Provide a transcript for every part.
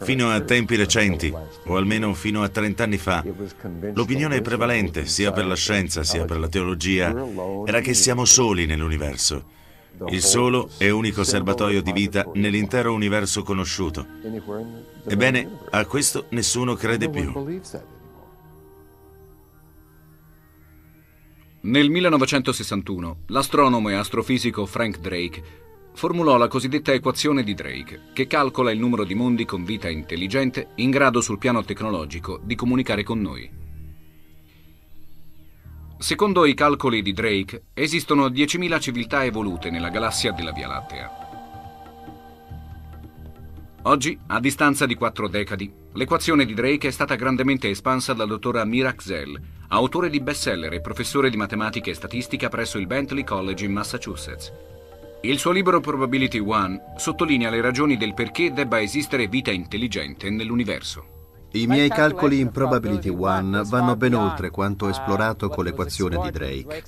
Fino a tempi recenti, o almeno fino a 30 anni fa, l'opinione prevalente, sia per la scienza sia per la teologia, era che siamo soli nell'universo. Il solo e unico serbatoio di vita nell'intero universo conosciuto. Ebbene, a questo nessuno crede più. Nel 1961 l'astronomo e astrofisico Frank Drake formulò la cosiddetta equazione di Drake, che calcola il numero di mondi con vita intelligente in grado sul piano tecnologico di comunicare con noi. Secondo i calcoli di Drake, esistono 10.000 civiltà evolute nella galassia della Via Lattea. Oggi, a distanza di quattro decadi, l'equazione di Drake è stata grandemente espansa dal dottor Amir Axel, autore di bestseller e professore di matematica e statistica presso il Bentley College in Massachusetts. Il suo libro Probability One sottolinea le ragioni del perché debba esistere vita intelligente nell'universo. I miei calcoli in Probability One vanno ben oltre quanto esplorato con l'equazione di Drake.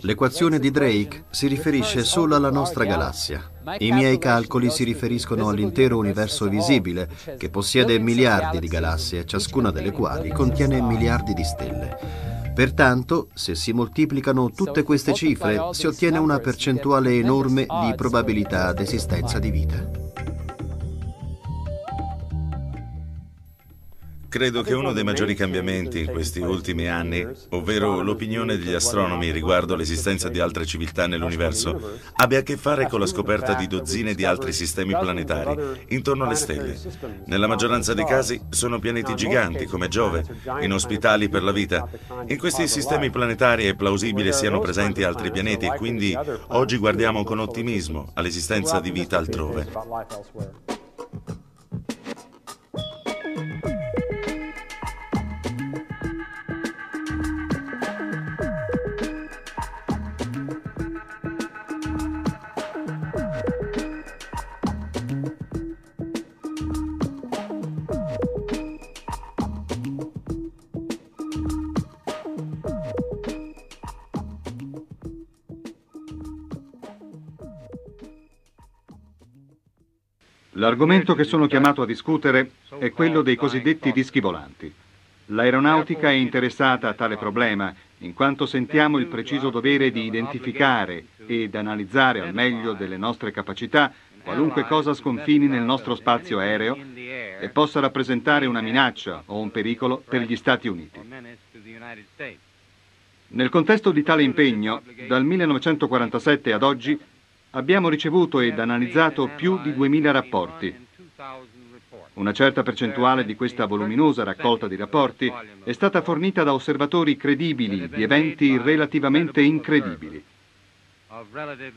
L'equazione di Drake si riferisce solo alla nostra galassia. I miei calcoli si riferiscono all'intero universo visibile, che possiede miliardi di galassie, ciascuna delle quali contiene miliardi di stelle. Pertanto, se si moltiplicano tutte queste cifre, si ottiene una percentuale enorme di probabilità d'esistenza di vita. Credo che uno dei maggiori cambiamenti in questi ultimi anni, ovvero l'opinione degli astronomi riguardo l'esistenza di altre civiltà nell'universo, abbia a che fare con la scoperta di dozzine di altri sistemi planetari intorno alle stelle. Nella maggioranza dei casi sono pianeti giganti come Giove, inospitali per la vita. In questi sistemi planetari è plausibile siano presenti altri pianeti e quindi oggi guardiamo con ottimismo all'esistenza di vita altrove. L'argomento che sono chiamato a discutere è quello dei cosiddetti dischi volanti. L'aeronautica è interessata a tale problema in quanto sentiamo il preciso dovere di identificare ed analizzare al meglio delle nostre capacità qualunque cosa sconfini nel nostro spazio aereo e possa rappresentare una minaccia o un pericolo per gli Stati Uniti. Nel contesto di tale impegno, dal 1947 ad oggi, abbiamo ricevuto ed analizzato più di 2000 rapporti. Una certa percentuale di questa voluminosa raccolta di rapporti è stata fornita da osservatori credibili di eventi relativamente incredibili.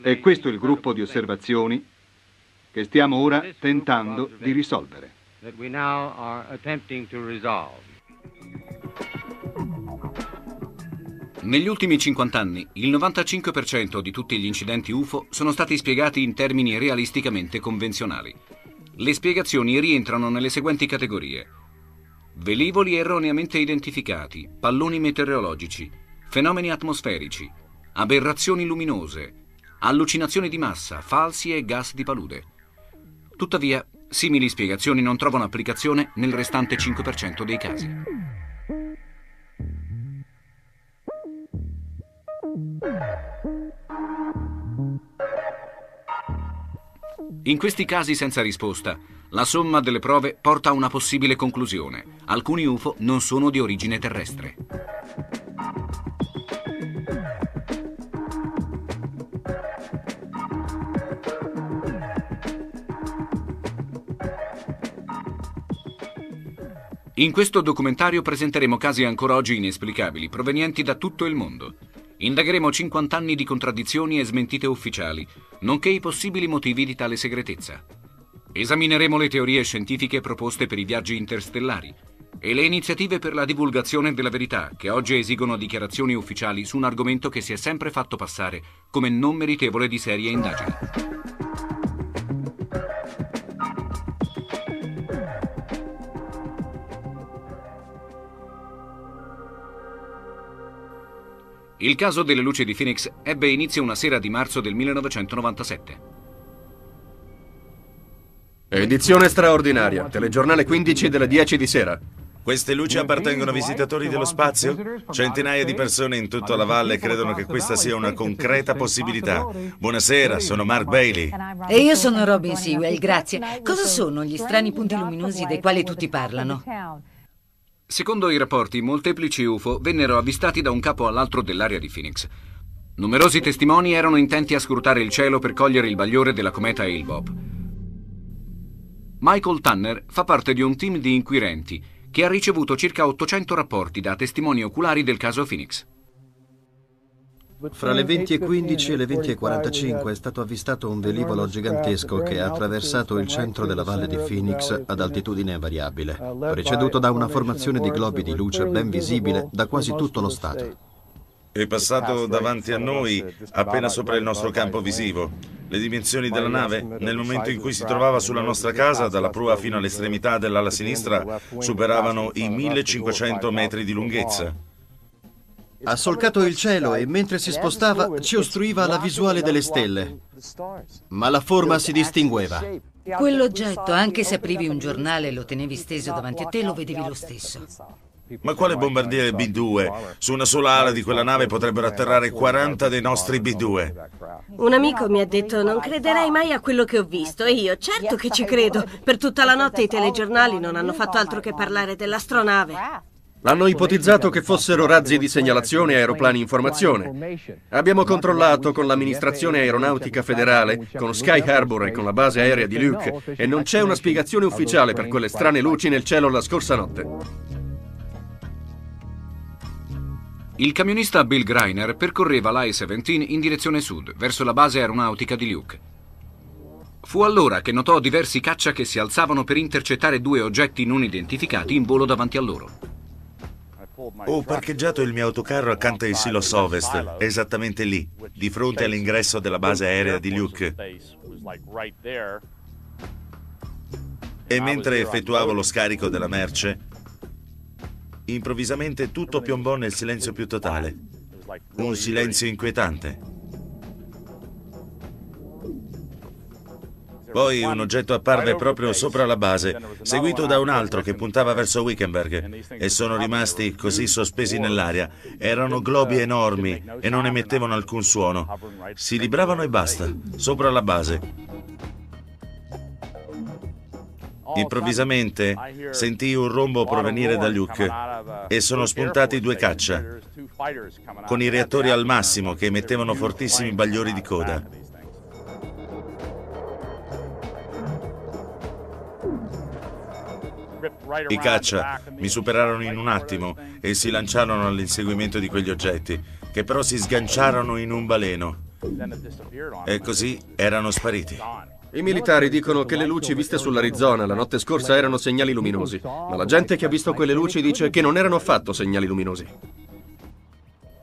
È questo il gruppo di osservazioni che stiamo ora tentando di risolvere. Negli ultimi 50 anni, il 95% di tutti gli incidenti UFO sono stati spiegati in termini realisticamente convenzionali. Le spiegazioni rientrano nelle seguenti categorie. Velivoli erroneamente identificati, palloni meteorologici, fenomeni atmosferici, aberrazioni luminose, allucinazioni di massa, falsi e gas di palude. Tuttavia, simili spiegazioni non trovano applicazione nel restante 5% dei casi. In questi casi senza risposta, la somma delle prove porta a una possibile conclusione. Alcuni UFO non sono di origine terrestre. In questo documentario presenteremo casi ancora oggi inesplicabili, provenienti da tutto il mondo. Indagheremo 50 anni di contraddizioni e smentite ufficiali, nonché i possibili motivi di tale segretezza. Esamineremo le teorie scientifiche proposte per i viaggi interstellari e le iniziative per la divulgazione della verità che oggi esigono dichiarazioni ufficiali su un argomento che si è sempre fatto passare come non meritevole di serie indagini. Il caso delle luci di Phoenix ebbe inizio una sera di marzo del 1997. Edizione straordinaria, telegiornale 15 delle 10 di sera. Queste luci appartengono a visitatori dello spazio? Centinaia di persone in tutta la valle credono che questa sia una concreta possibilità. Buonasera, sono Mark Bailey. E io sono Robin Sewell, grazie. Cosa sono gli strani punti luminosi dei quali tutti parlano? Secondo i rapporti, molteplici UFO vennero avvistati da un capo all'altro dell'area di Phoenix. Numerosi testimoni erano intenti a scrutare il cielo per cogliere il bagliore della cometa Hale-Bopp. Michael Tanner fa parte di un team di inquirenti che ha ricevuto circa 800 rapporti da testimoni oculari del caso Phoenix. Fra le 20.15 e le 20.45 è stato avvistato un velivolo gigantesco che ha attraversato il centro della valle di Phoenix ad altitudine variabile, preceduto da una formazione di globi di luce ben visibile da quasi tutto lo Stato. È passato davanti a noi, appena sopra il nostro campo visivo. Le dimensioni della nave, nel momento in cui si trovava sulla nostra casa, dalla prua fino all'estremità dell'ala sinistra, superavano i 1500 metri di lunghezza. Ha solcato il cielo e mentre si spostava ci ostruiva la visuale delle stelle, ma la forma si distingueva. Quell'oggetto, anche se aprivi un giornale e lo tenevi steso davanti a te, lo vedevi lo stesso. Ma quale bombardiere B-2? Su una sola ala di quella nave potrebbero atterrare 40 dei nostri B-2. Un amico mi ha detto non crederai mai a quello che ho visto e io certo che ci credo. Per tutta la notte i telegiornali non hanno fatto altro che parlare dell'astronave. Hanno ipotizzato che fossero razzi di segnalazione e aeroplani informazione. Abbiamo controllato con l'amministrazione aeronautica federale, con Sky Harbor e con la base aerea di Luke e non c'è una spiegazione ufficiale per quelle strane luci nel cielo la scorsa notte. Il camionista Bill Greiner percorreva l'I-17 in direzione sud, verso la base aeronautica di Luke. Fu allora che notò diversi caccia che si alzavano per intercettare due oggetti non identificati in volo davanti a loro. Ho parcheggiato il mio autocarro accanto ai silos ovest, esattamente lì, di fronte all'ingresso della base aerea di Luke. E mentre effettuavo lo scarico della merce, improvvisamente tutto piombò nel silenzio più totale. Un silenzio inquietante. Poi un oggetto apparve proprio sopra la base, seguito da un altro che puntava verso Wickenberg e sono rimasti così sospesi nell'aria. Erano globi enormi e non emettevano alcun suono. Si libravano e basta, sopra la base. Improvvisamente sentii un rombo provenire da Luke e sono spuntati due caccia con i reattori al massimo che emettevano fortissimi bagliori di coda. I caccia mi superarono in un attimo e si lanciarono all'inseguimento di quegli oggetti, che però si sganciarono in un baleno. E così erano spariti. I militari dicono che le luci viste sull'Arizona la notte scorsa erano segnali luminosi, ma la gente che ha visto quelle luci dice che non erano affatto segnali luminosi.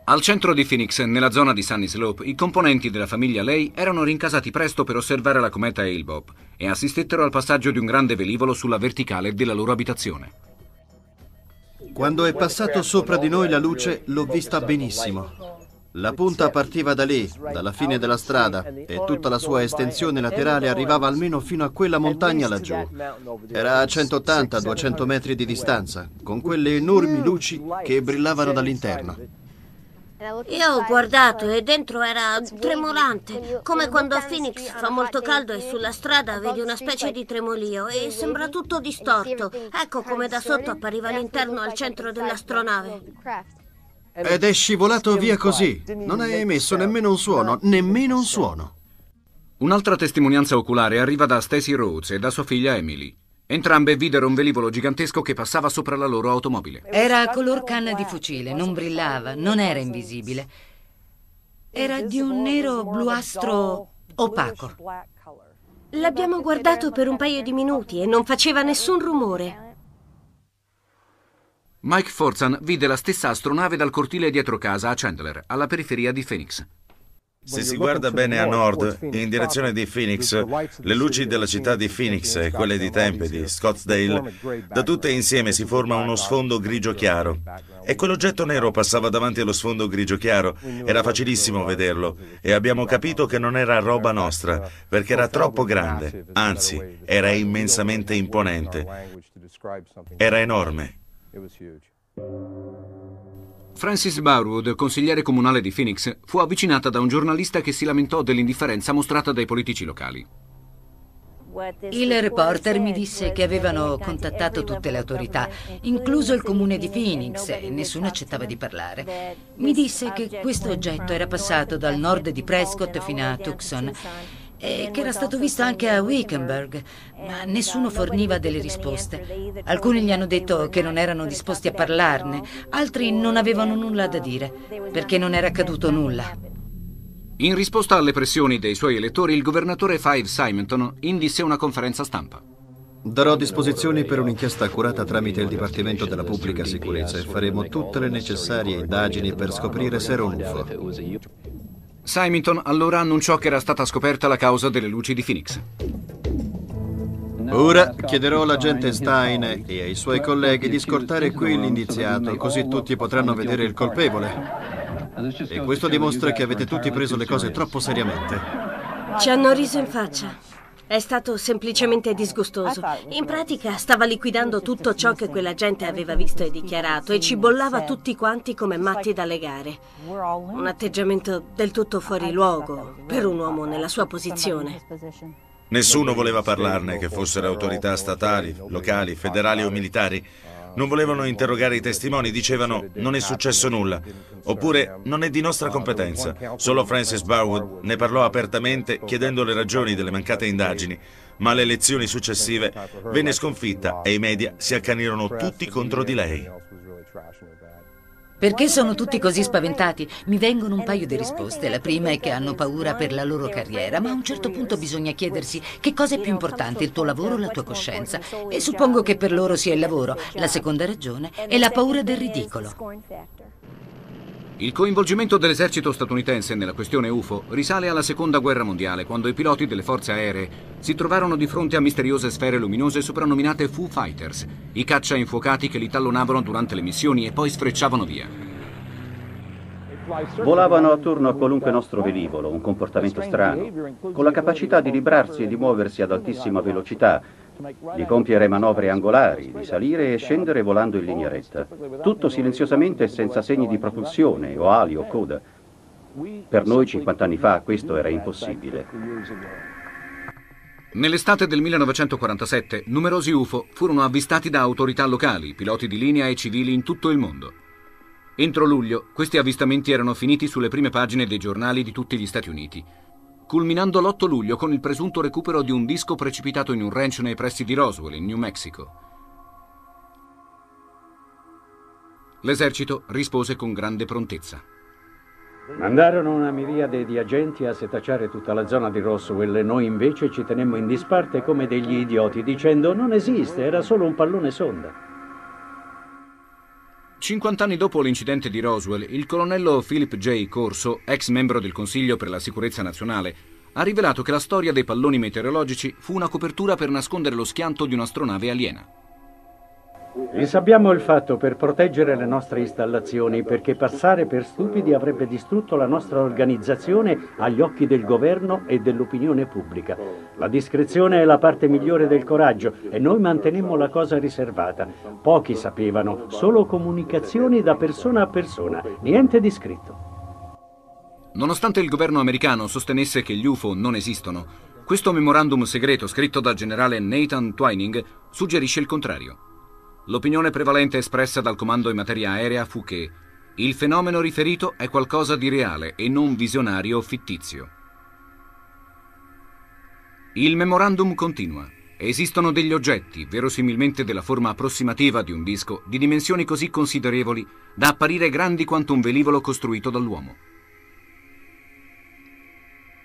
Al centro di Phoenix, nella zona di Sunny Slope, i componenti della famiglia Lay erano rincasati presto per osservare la cometa Hale-Bopp e assistettero al passaggio di un grande velivolo sulla verticale della loro abitazione. Quando è passato sopra di noi la luce, l'ho vista benissimo. La punta partiva da lì, dalla fine della strada, e tutta la sua estensione laterale arrivava almeno fino a quella montagna laggiù. Era a 180-200 metri di distanza, con quelle enormi luci che brillavano dall'interno. Io ho guardato e dentro era tremolante, come quando a Phoenix fa molto caldo e sulla strada vedi una specie di tremolio e sembra tutto distorto. Ecco come da sotto appariva l'interno al centro dell'astronave. Ed è scivolato via così. Non ha emesso nemmeno un suono, nemmeno un suono. Un'altra testimonianza oculare arriva da Stacy Rhodes e da sua figlia Emily. Entrambe videro un velivolo gigantesco che passava sopra la loro automobile. Era a color canna di fucile, non brillava, non era invisibile. Era di un nero bluastro opaco. L'abbiamo guardato per un paio di minuti e non faceva nessun rumore. Mike Forzan vide la stessa astronave dal cortile dietro casa a Chandler, alla periferia di Phoenix. Se si guarda bene a nord, in direzione di Phoenix, le luci della città di Phoenix e quelle di Tempe, di Scottsdale, da tutte insieme si forma uno sfondo grigio chiaro. E quell'oggetto nero passava davanti allo sfondo grigio chiaro. Era facilissimo vederlo e abbiamo capito che non era roba nostra, perché era troppo grande. Anzi, era immensamente imponente. Era enorme. Francis Barwood, consigliere comunale di Phoenix, fu avvicinata da un giornalista che si lamentò dell'indifferenza mostrata dai politici locali. Il reporter mi disse che avevano contattato tutte le autorità, incluso il comune di Phoenix, e nessuno accettava di parlare. Mi disse che questo oggetto era passato dal nord di Prescott fino a Tucson e che era stato visto anche a Wickenburg, ma nessuno forniva delle risposte. Alcuni gli hanno detto che non erano disposti a parlarne, altri non avevano nulla da dire, perché non era accaduto nulla. In risposta alle pressioni dei suoi elettori, il governatore Five Simonton indisse una conferenza stampa. Darò disposizioni per un'inchiesta accurata tramite il Dipartimento della Pubblica Sicurezza e faremo tutte le necessarie indagini per scoprire se era un UFO. Simonton allora annunciò che era stata scoperta la causa delle luci di Phoenix. Ora chiederò all'agente Stein e ai suoi colleghi di scortare qui l'indiziato, così tutti potranno vedere il colpevole. E questo dimostra che avete tutti preso le cose troppo seriamente. Ci hanno riso in faccia. È stato semplicemente disgustoso. In pratica stava liquidando tutto ciò che quella gente aveva visto e dichiarato e ci bollava tutti quanti come matti da legare. Un atteggiamento del tutto fuori luogo per un uomo nella sua posizione. Nessuno voleva parlarne, che fossero autorità statali, locali, federali o militari. Non volevano interrogare i testimoni, dicevano non è successo nulla, oppure non è di nostra competenza. Solo Francis Barwood ne parlò apertamente chiedendo le ragioni delle mancate indagini, ma alle elezioni successive venne sconfitta e i media si accanirono tutti contro di lei. Perché sono tutti così spaventati? Mi vengono un paio di risposte. La prima è che hanno paura per la loro carriera, ma a un certo punto bisogna chiedersi che cosa è più importante, il tuo lavoro o la tua coscienza. E suppongo che per loro sia il lavoro. La seconda ragione è la paura del ridicolo. Il coinvolgimento dell'esercito statunitense nella questione UFO risale alla seconda guerra mondiale, quando i piloti delle forze aeree si trovarono di fronte a misteriose sfere luminose soprannominate Foo Fighters, i caccia infuocati che li tallonavano durante le missioni e poi sfrecciavano via. Volavano attorno a qualunque nostro velivolo, un comportamento strano, con la capacità di librarsi e di muoversi ad altissima velocità, di compiere manovre angolari, di salire e scendere volando in linea retta. Tutto silenziosamente e senza segni di propulsione, o ali o coda. Per noi 50 anni fa questo era impossibile. Nell'estate del 1947 numerosi UFO furono avvistati da autorità locali, piloti di linea e civili in tutto il mondo. Entro luglio questi avvistamenti erano finiti sulle prime pagine dei giornali di tutti gli Stati Uniti culminando l'8 luglio con il presunto recupero di un disco precipitato in un ranch nei pressi di Roswell, in New Mexico. L'esercito rispose con grande prontezza. Mandarono una miriade di agenti a setacciare tutta la zona di Roswell e noi invece ci tenemmo in disparte come degli idioti dicendo non esiste, era solo un pallone sonda. 50 anni dopo l'incidente di Roswell, il colonnello Philip J. Corso, ex membro del Consiglio per la sicurezza nazionale, ha rivelato che la storia dei palloni meteorologici fu una copertura per nascondere lo schianto di un'astronave aliena. Insabbiamo il fatto per proteggere le nostre installazioni perché passare per stupidi avrebbe distrutto la nostra organizzazione agli occhi del governo e dell'opinione pubblica. La discrezione è la parte migliore del coraggio e noi mantenemmo la cosa riservata. Pochi sapevano, solo comunicazioni da persona a persona, niente di scritto. Nonostante il governo americano sostenesse che gli UFO non esistono, questo memorandum segreto scritto dal generale Nathan Twining suggerisce il contrario. L'opinione prevalente espressa dal comando in materia aerea fu che il fenomeno riferito è qualcosa di reale e non visionario o fittizio. Il memorandum continua. Esistono degli oggetti, verosimilmente della forma approssimativa di un disco, di dimensioni così considerevoli da apparire grandi quanto un velivolo costruito dall'uomo.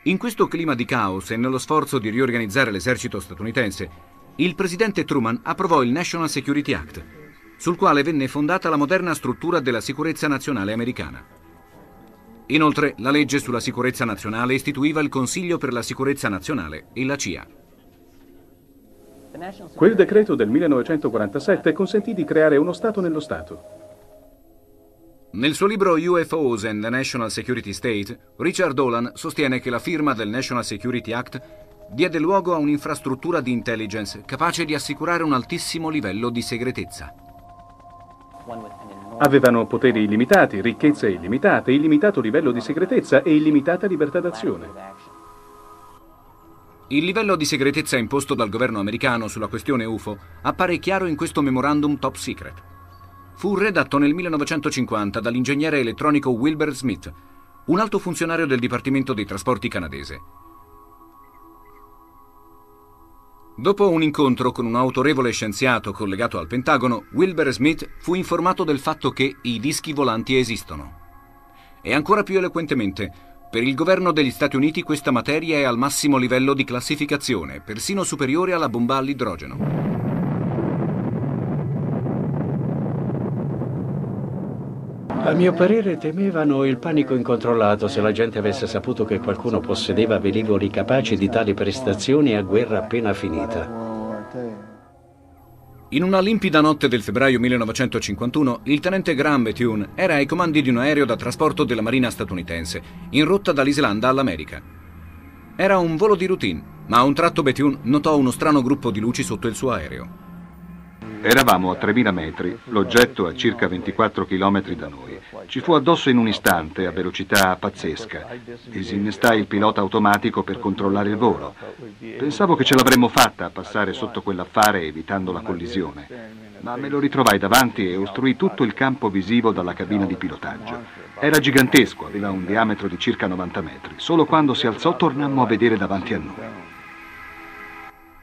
In questo clima di caos e nello sforzo di riorganizzare l'esercito statunitense, il presidente Truman approvò il National Security Act, sul quale venne fondata la moderna struttura della sicurezza nazionale americana. Inoltre, la legge sulla sicurezza nazionale istituiva il Consiglio per la sicurezza nazionale e la CIA. Quel decreto del 1947 consentì di creare uno Stato nello Stato. Nel suo libro UFOs and the National Security State, Richard Dolan sostiene che la firma del National Security Act diede luogo a un'infrastruttura di intelligence capace di assicurare un altissimo livello di segretezza. Avevano poteri illimitati, ricchezze illimitate, illimitato livello di segretezza e illimitata libertà d'azione. Il livello di segretezza imposto dal governo americano sulla questione UFO appare chiaro in questo memorandum top secret. Fu redatto nel 1950 dall'ingegnere elettronico Wilbur Smith, un alto funzionario del Dipartimento dei Trasporti canadese. Dopo un incontro con un autorevole scienziato collegato al Pentagono, Wilbur Smith fu informato del fatto che i dischi volanti esistono. E ancora più eloquentemente, per il governo degli Stati Uniti questa materia è al massimo livello di classificazione, persino superiore alla bomba all'idrogeno. A mio parere temevano il panico incontrollato se la gente avesse saputo che qualcuno possedeva velivoli capaci di tali prestazioni a guerra appena finita. In una limpida notte del febbraio 1951, il tenente Graham Bethune era ai comandi di un aereo da trasporto della Marina statunitense, in rotta dall'Islanda all'America. Era un volo di routine, ma a un tratto Bethune notò uno strano gruppo di luci sotto il suo aereo. Eravamo a 3.000 metri, l'oggetto a circa 24 km da noi. Ci fu addosso in un istante, a velocità pazzesca. Disinnestai il pilota automatico per controllare il volo. Pensavo che ce l'avremmo fatta a passare sotto quell'affare evitando la collisione, ma me lo ritrovai davanti e ostruì tutto il campo visivo dalla cabina di pilotaggio. Era gigantesco, aveva un diametro di circa 90 metri. Solo quando si alzò tornammo a vedere davanti a noi.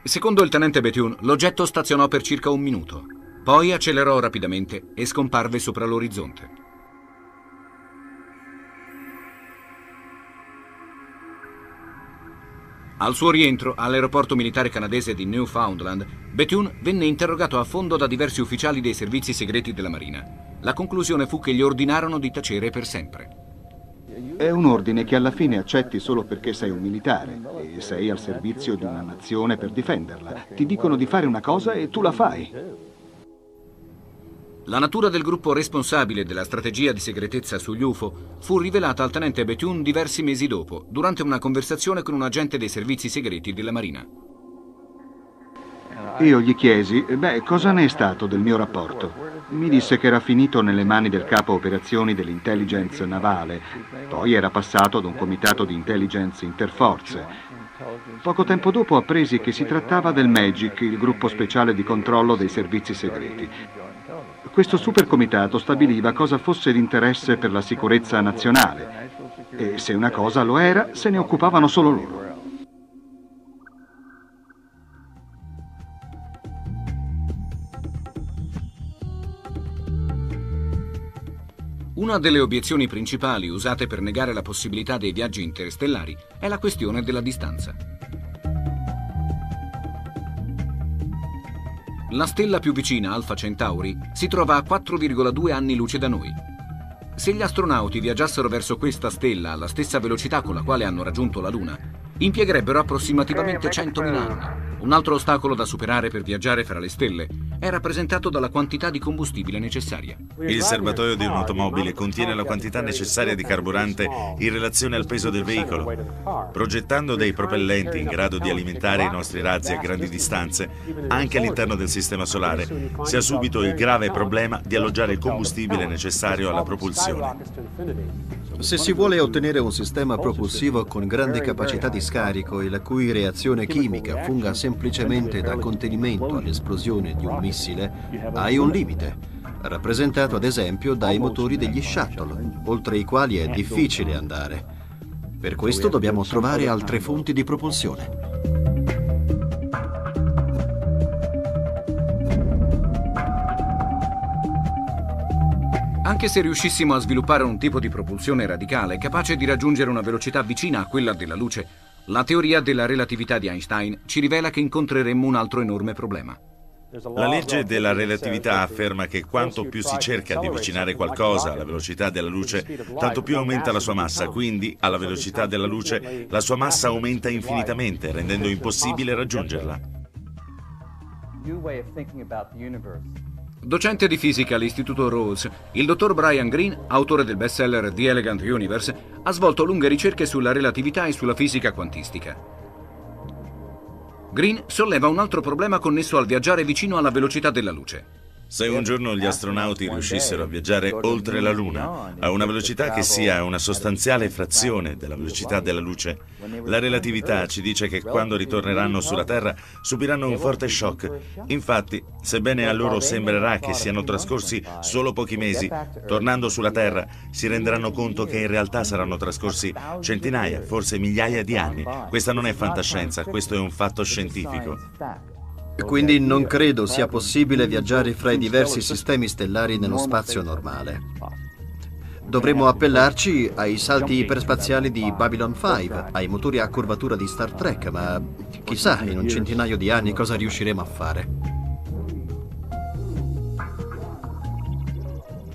Secondo il tenente Bethune, l'oggetto stazionò per circa un minuto, poi accelerò rapidamente e scomparve sopra l'orizzonte. Al suo rientro all'aeroporto militare canadese di Newfoundland, Bethune venne interrogato a fondo da diversi ufficiali dei servizi segreti della Marina. La conclusione fu che gli ordinarono di tacere per sempre. È un ordine che alla fine accetti solo perché sei un militare e sei al servizio di una nazione per difenderla. Ti dicono di fare una cosa e tu la fai. La natura del gruppo responsabile della strategia di segretezza sugli UFO fu rivelata al tenente Bethune diversi mesi dopo, durante una conversazione con un agente dei servizi segreti della Marina. Io gli chiesi, beh, cosa ne è stato del mio rapporto? Mi disse che era finito nelle mani del capo operazioni dell'intelligence navale, poi era passato ad un comitato di intelligence interforze. Poco tempo dopo appresi che si trattava del MAGIC, il gruppo speciale di controllo dei servizi segreti. Questo supercomitato stabiliva cosa fosse d'interesse per la sicurezza nazionale e se una cosa lo era, se ne occupavano solo loro. Una delle obiezioni principali usate per negare la possibilità dei viaggi interstellari è la questione della distanza. La stella più vicina, Alpha Centauri, si trova a 4,2 anni luce da noi. Se gli astronauti viaggiassero verso questa stella alla stessa velocità con la quale hanno raggiunto la Luna, impiegherebbero approssimativamente 100.000 anni. Un altro ostacolo da superare per viaggiare fra le stelle è rappresentato dalla quantità di combustibile necessaria. Il serbatoio di un'automobile contiene la quantità necessaria di carburante in relazione al peso del veicolo. Progettando dei propellenti in grado di alimentare i nostri razzi a grandi distanze, anche all'interno del Sistema Solare, si ha subito il grave problema di alloggiare il combustibile necessario alla propulsione. Se si vuole ottenere un sistema propulsivo con grandi capacità di scarico e la cui reazione chimica funga semplicemente da contenimento all'esplosione di un missile, hai un limite, rappresentato ad esempio dai motori degli shuttle, oltre i quali è difficile andare. Per questo dobbiamo trovare altre fonti di propulsione. Anche se riuscissimo a sviluppare un tipo di propulsione radicale capace di raggiungere una velocità vicina a quella della luce, la teoria della relatività di Einstein ci rivela che incontreremmo un altro enorme problema. La legge della relatività afferma che quanto più si cerca di avvicinare qualcosa alla velocità della luce, tanto più aumenta la sua massa, quindi alla velocità della luce la sua massa aumenta infinitamente, rendendo impossibile raggiungerla. Docente di fisica all'Istituto Rose, il dottor Brian Greene, autore del bestseller The Elegant Universe, ha svolto lunghe ricerche sulla relatività e sulla fisica quantistica. Green solleva un altro problema connesso al viaggiare vicino alla velocità della luce. Se un giorno gli astronauti riuscissero a viaggiare oltre la Luna a una velocità che sia una sostanziale frazione della velocità della luce, la relatività ci dice che quando ritorneranno sulla Terra subiranno un forte shock. Infatti, sebbene a loro sembrerà che siano trascorsi solo pochi mesi, tornando sulla Terra si renderanno conto che in realtà saranno trascorsi centinaia, forse migliaia di anni. Questa non è fantascienza, questo è un fatto scientifico. Quindi non credo sia possibile viaggiare fra i diversi sistemi stellari nello spazio normale. Dovremmo appellarci ai salti iperspaziali di Babylon 5, ai motori a curvatura di Star Trek, ma chissà in un centinaio di anni cosa riusciremo a fare.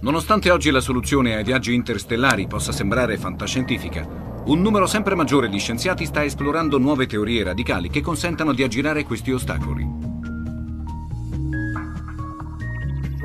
Nonostante oggi la soluzione ai viaggi interstellari possa sembrare fantascientifica, un numero sempre maggiore di scienziati sta esplorando nuove teorie radicali che consentano di aggirare questi ostacoli.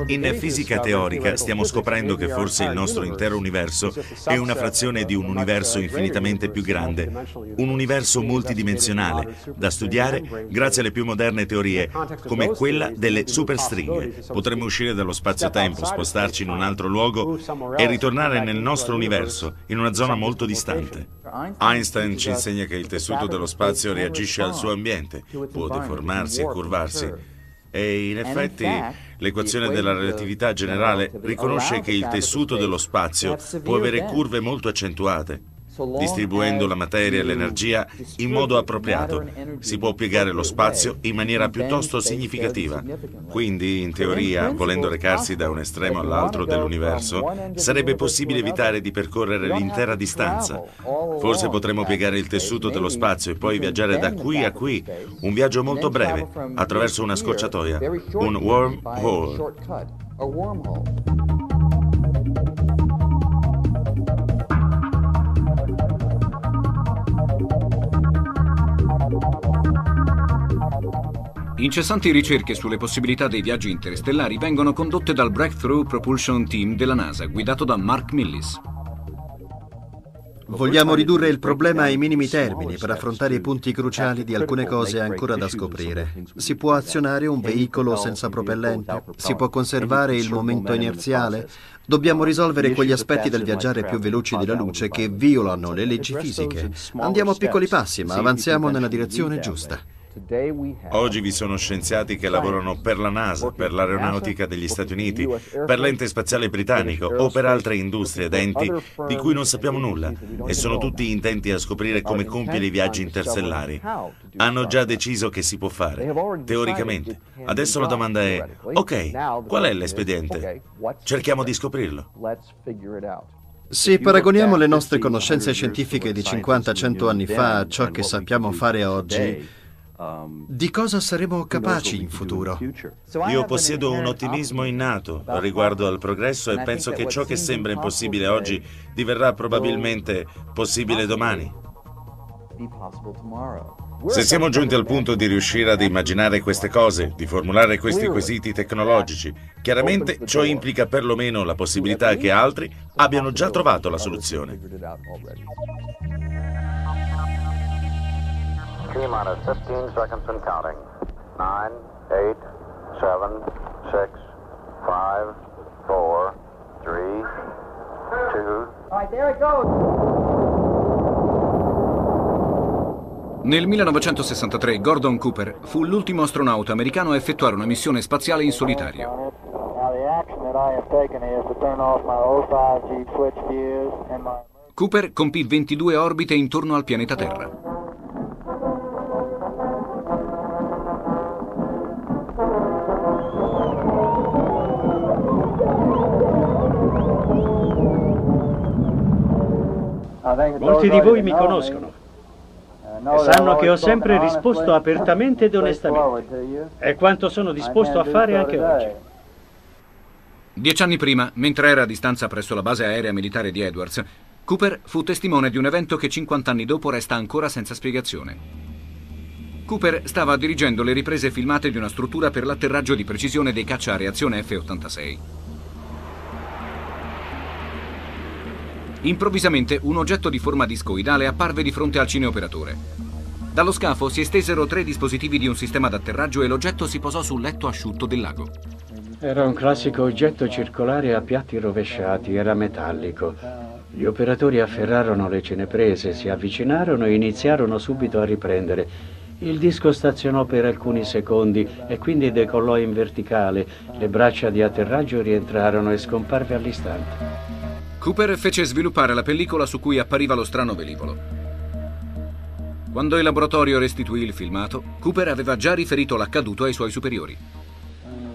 In fisica teorica stiamo scoprendo che forse il nostro intero universo è una frazione di un universo infinitamente più grande, un universo multidimensionale, da studiare grazie alle più moderne teorie, come quella delle superstringhe. Potremmo uscire dallo spazio-tempo, spostarci in un altro luogo e ritornare nel nostro universo, in una zona molto distante. Einstein ci insegna che il tessuto dello spazio reagisce al suo ambiente, può deformarsi e curvarsi. E in effetti l'equazione della relatività generale riconosce che il tessuto dello spazio può avere curve molto accentuate. Distribuendo la materia e l'energia in modo appropriato, si può piegare lo spazio in maniera piuttosto significativa. Quindi, in teoria, volendo recarsi da un estremo all'altro dell'universo, sarebbe possibile evitare di percorrere l'intera distanza. Forse potremmo piegare il tessuto dello spazio e poi viaggiare da qui a qui, un viaggio molto breve, attraverso una scorciatoia, un wormhole. Incessanti ricerche sulle possibilità dei viaggi interstellari vengono condotte dal Breakthrough Propulsion Team della NASA, guidato da Mark Millis. Vogliamo ridurre il problema ai minimi termini per affrontare i punti cruciali di alcune cose ancora da scoprire. Si può azionare un veicolo senza propellente? Si può conservare il momento inerziale? Dobbiamo risolvere quegli aspetti del viaggiare più veloci della luce che violano le leggi fisiche. Andiamo a piccoli passi, ma avanziamo nella direzione giusta. Oggi vi sono scienziati che lavorano per la NASA, per l'aeronautica degli Stati Uniti, per l'ente spaziale britannico o per altre industrie ed enti di cui non sappiamo nulla e sono tutti intenti a scoprire come compiere i viaggi interstellari. Hanno già deciso che si può fare, teoricamente. Adesso la domanda è, ok, qual è l'espediente? Cerchiamo di scoprirlo. Se paragoniamo le nostre conoscenze scientifiche di 50-100 anni fa a ciò che sappiamo fare oggi, di cosa saremo capaci in futuro? Io possiedo un ottimismo innato riguardo al progresso e penso che ciò che sembra impossibile oggi diverrà probabilmente possibile domani. Se siamo giunti al punto di riuscire ad immaginare queste cose, di formulare questi quesiti tecnologici, chiaramente ciò implica perlomeno la possibilità che altri abbiano già trovato la soluzione. T-minus 15 seconds and counting. 9, 8, 7, 6, 5, 4, 3, 2... All right, there it goes! Nel 1963 Gordon Cooper fu l'ultimo astronauta americano a effettuare una missione spaziale in solitario. Cooper compì 22 orbite intorno al pianeta Terra. Molti di voi mi conoscono. e sanno che ho sempre risposto apertamente ed onestamente. È quanto sono disposto a fare anche oggi. Dieci anni prima, mentre era a distanza presso la base aerea militare di Edwards, Cooper fu testimone di un evento che 50 anni dopo resta ancora senza spiegazione. Cooper stava dirigendo le riprese filmate di una struttura per l'atterraggio di precisione dei caccia a reazione F-86. Improvvisamente un oggetto di forma discoidale apparve di fronte al cineoperatore. Dallo scafo si estesero tre dispositivi di un sistema d'atterraggio e l'oggetto si posò sul letto asciutto del lago. Era un classico oggetto circolare a piatti rovesciati, era metallico. Gli operatori afferrarono le cineprese, si avvicinarono e iniziarono subito a riprendere. Il disco stazionò per alcuni secondi e quindi decollò in verticale. Le braccia di atterraggio rientrarono e scomparve all'istante. Cooper fece sviluppare la pellicola su cui appariva lo strano velivolo. Quando il laboratorio restituì il filmato, Cooper aveva già riferito l'accaduto ai suoi superiori.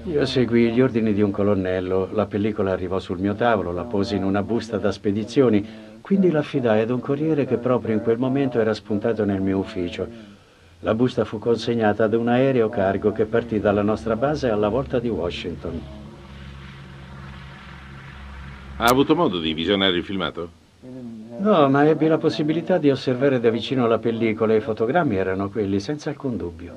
Io seguì gli ordini di un colonnello, la pellicola arrivò sul mio tavolo, la posi in una busta da spedizioni, quindi l'affidai ad un corriere che proprio in quel momento era spuntato nel mio ufficio. La busta fu consegnata ad un aereo cargo che partì dalla nostra base alla volta di Washington. Ha avuto modo di visionare il filmato? No, ma ebbi la possibilità di osservare da vicino la pellicola e i fotogrammi erano quelli, senza alcun dubbio.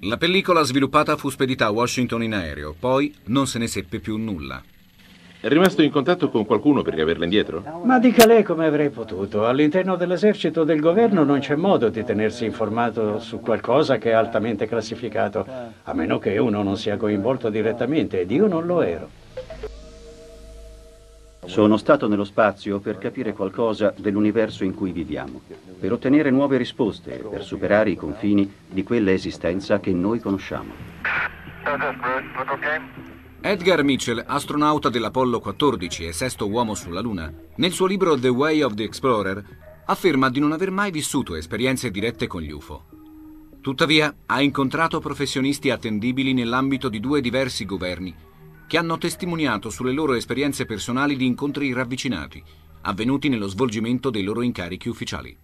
La pellicola sviluppata fu spedita a Washington in aereo, poi non se ne seppe più nulla. È rimasto in contatto con qualcuno per riaverla indietro? Ma dica lei come avrei potuto. All'interno dell'esercito del governo non c'è modo di tenersi informato su qualcosa che è altamente classificato, a meno che uno non sia coinvolto direttamente, ed io non lo ero. Sono stato nello spazio per capire qualcosa dell'universo in cui viviamo, per ottenere nuove risposte, per superare i confini di quella esistenza che noi conosciamo. Edgar Mitchell, astronauta dell'Apollo 14 e sesto uomo sulla Luna, nel suo libro The Way of the Explorer, afferma di non aver mai vissuto esperienze dirette con gli UFO. Tuttavia, ha incontrato professionisti attendibili nell'ambito di due diversi governi che hanno testimoniato sulle loro esperienze personali di incontri ravvicinati, avvenuti nello svolgimento dei loro incarichi ufficiali.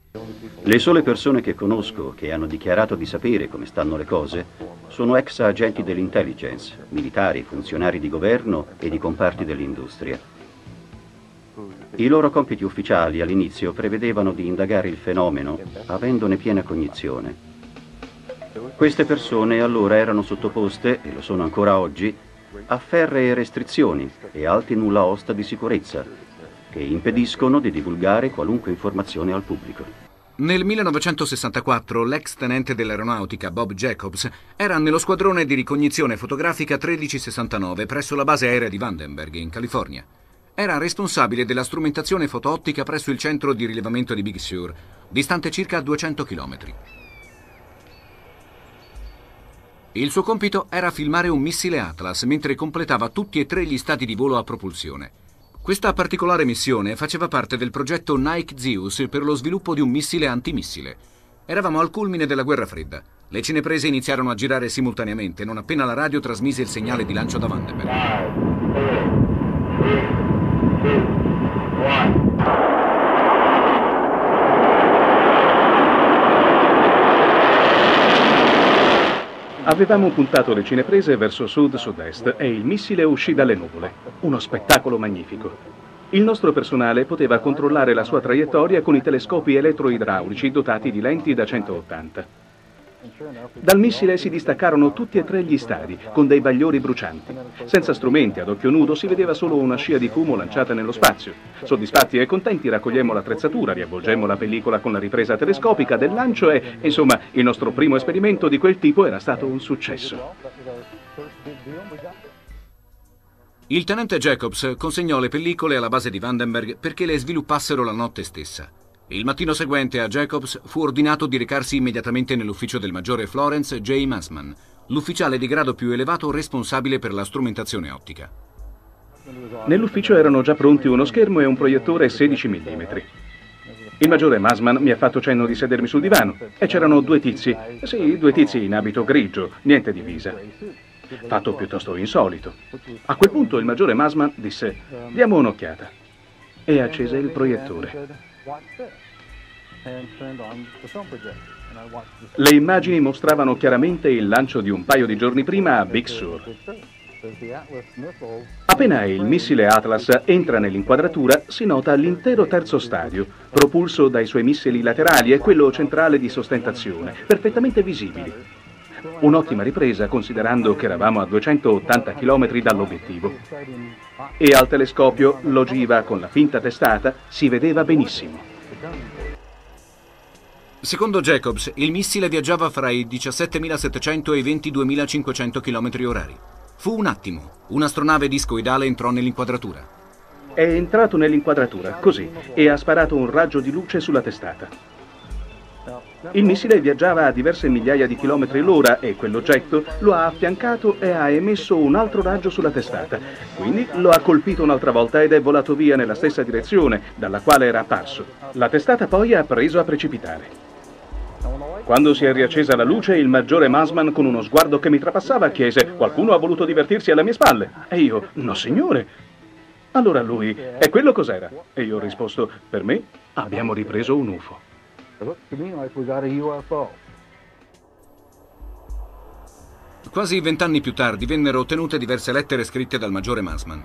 Le sole persone che conosco che hanno dichiarato di sapere come stanno le cose sono ex agenti dell'intelligence, militari, funzionari di governo e di comparti dell'industria. I loro compiti ufficiali all'inizio prevedevano di indagare il fenomeno avendone piena cognizione. Queste persone allora erano sottoposte, e lo sono ancora oggi, a ferree restrizioni e alti nulla osta di sicurezza che impediscono di divulgare qualunque informazione al pubblico. Nel 1964 l'ex tenente dell'aeronautica Bob Jacobs era nello squadrone di ricognizione fotografica 1369 presso la base aerea di Vandenberg in California. Era responsabile della strumentazione fotoottica presso il centro di rilevamento di Big Sur, distante circa 200 km. Il suo compito era filmare un missile Atlas mentre completava tutti e tre gli stati di volo a propulsione. Questa particolare missione faceva parte del progetto Nike Zeus per lo sviluppo di un missile antimissile. Eravamo al culmine della guerra fredda. Le cineprese iniziarono a girare simultaneamente non appena la radio trasmise il segnale di lancio da Vandenberg. Avevamo puntato le cineprese verso sud-sud-est e il missile uscì dalle nuvole. Uno spettacolo magnifico. Il nostro personale poteva controllare la sua traiettoria con i telescopi elettroidraulici dotati di lenti da 180. Dal missile si distaccarono tutti e tre gli stadi, con dei bagliori brucianti. Senza strumenti, ad occhio nudo, si vedeva solo una scia di fumo lanciata nello spazio. Soddisfatti e contenti raccogliemmo l'attrezzatura, riavvolgemmo la pellicola con la ripresa telescopica del lancio e, insomma, il nostro primo esperimento di quel tipo era stato un successo. Il tenente Jacobs consegnò le pellicole alla base di Vandenberg perché le sviluppassero la notte stessa. Il mattino seguente a Jacobs fu ordinato di recarsi immediatamente nell'ufficio del maggiore Florence J. Massman, l'ufficiale di grado più elevato responsabile per la strumentazione ottica. Nell'ufficio erano già pronti uno schermo e un proiettore 16 mm. Il maggiore Masman mi ha fatto cenno di sedermi sul divano e c'erano due tizi, sì, due tizi in abito grigio, niente di visa. Fatto piuttosto insolito. A quel punto il maggiore Masman disse: Diamo un'occhiata. E accese il proiettore. Le immagini mostravano chiaramente il lancio di un paio di giorni prima a Big Sur. Appena il missile Atlas entra nell'inquadratura, si nota l'intero terzo stadio, propulso dai suoi missili laterali e quello centrale di sostentazione, perfettamente visibili. Un'ottima ripresa considerando che eravamo a 280 km dall'obiettivo. E al telescopio l'ogiva con la finta testata si vedeva benissimo. Secondo Jacobs, il missile viaggiava fra i 17.700 e i 22.500 km orari. Fu un attimo. Un'astronave discoidale entrò nell'inquadratura. È entrato nell'inquadratura, così, e ha sparato un raggio di luce sulla testata. Il missile viaggiava a diverse migliaia di chilometri l'ora e quell'oggetto lo ha affiancato e ha emesso un altro raggio sulla testata. Quindi lo ha colpito un'altra volta ed è volato via nella stessa direzione dalla quale era apparso. La testata poi ha preso a precipitare. Quando si è riaccesa la luce, il maggiore Masman, con uno sguardo che mi trapassava, chiese: Qualcuno ha voluto divertirsi alle mie spalle? E io: No, signore. Allora lui: E quello cos'era? E io ho risposto: Per me abbiamo ripreso un UFO. Quasi vent'anni più tardi vennero ottenute diverse lettere scritte dal maggiore Masman.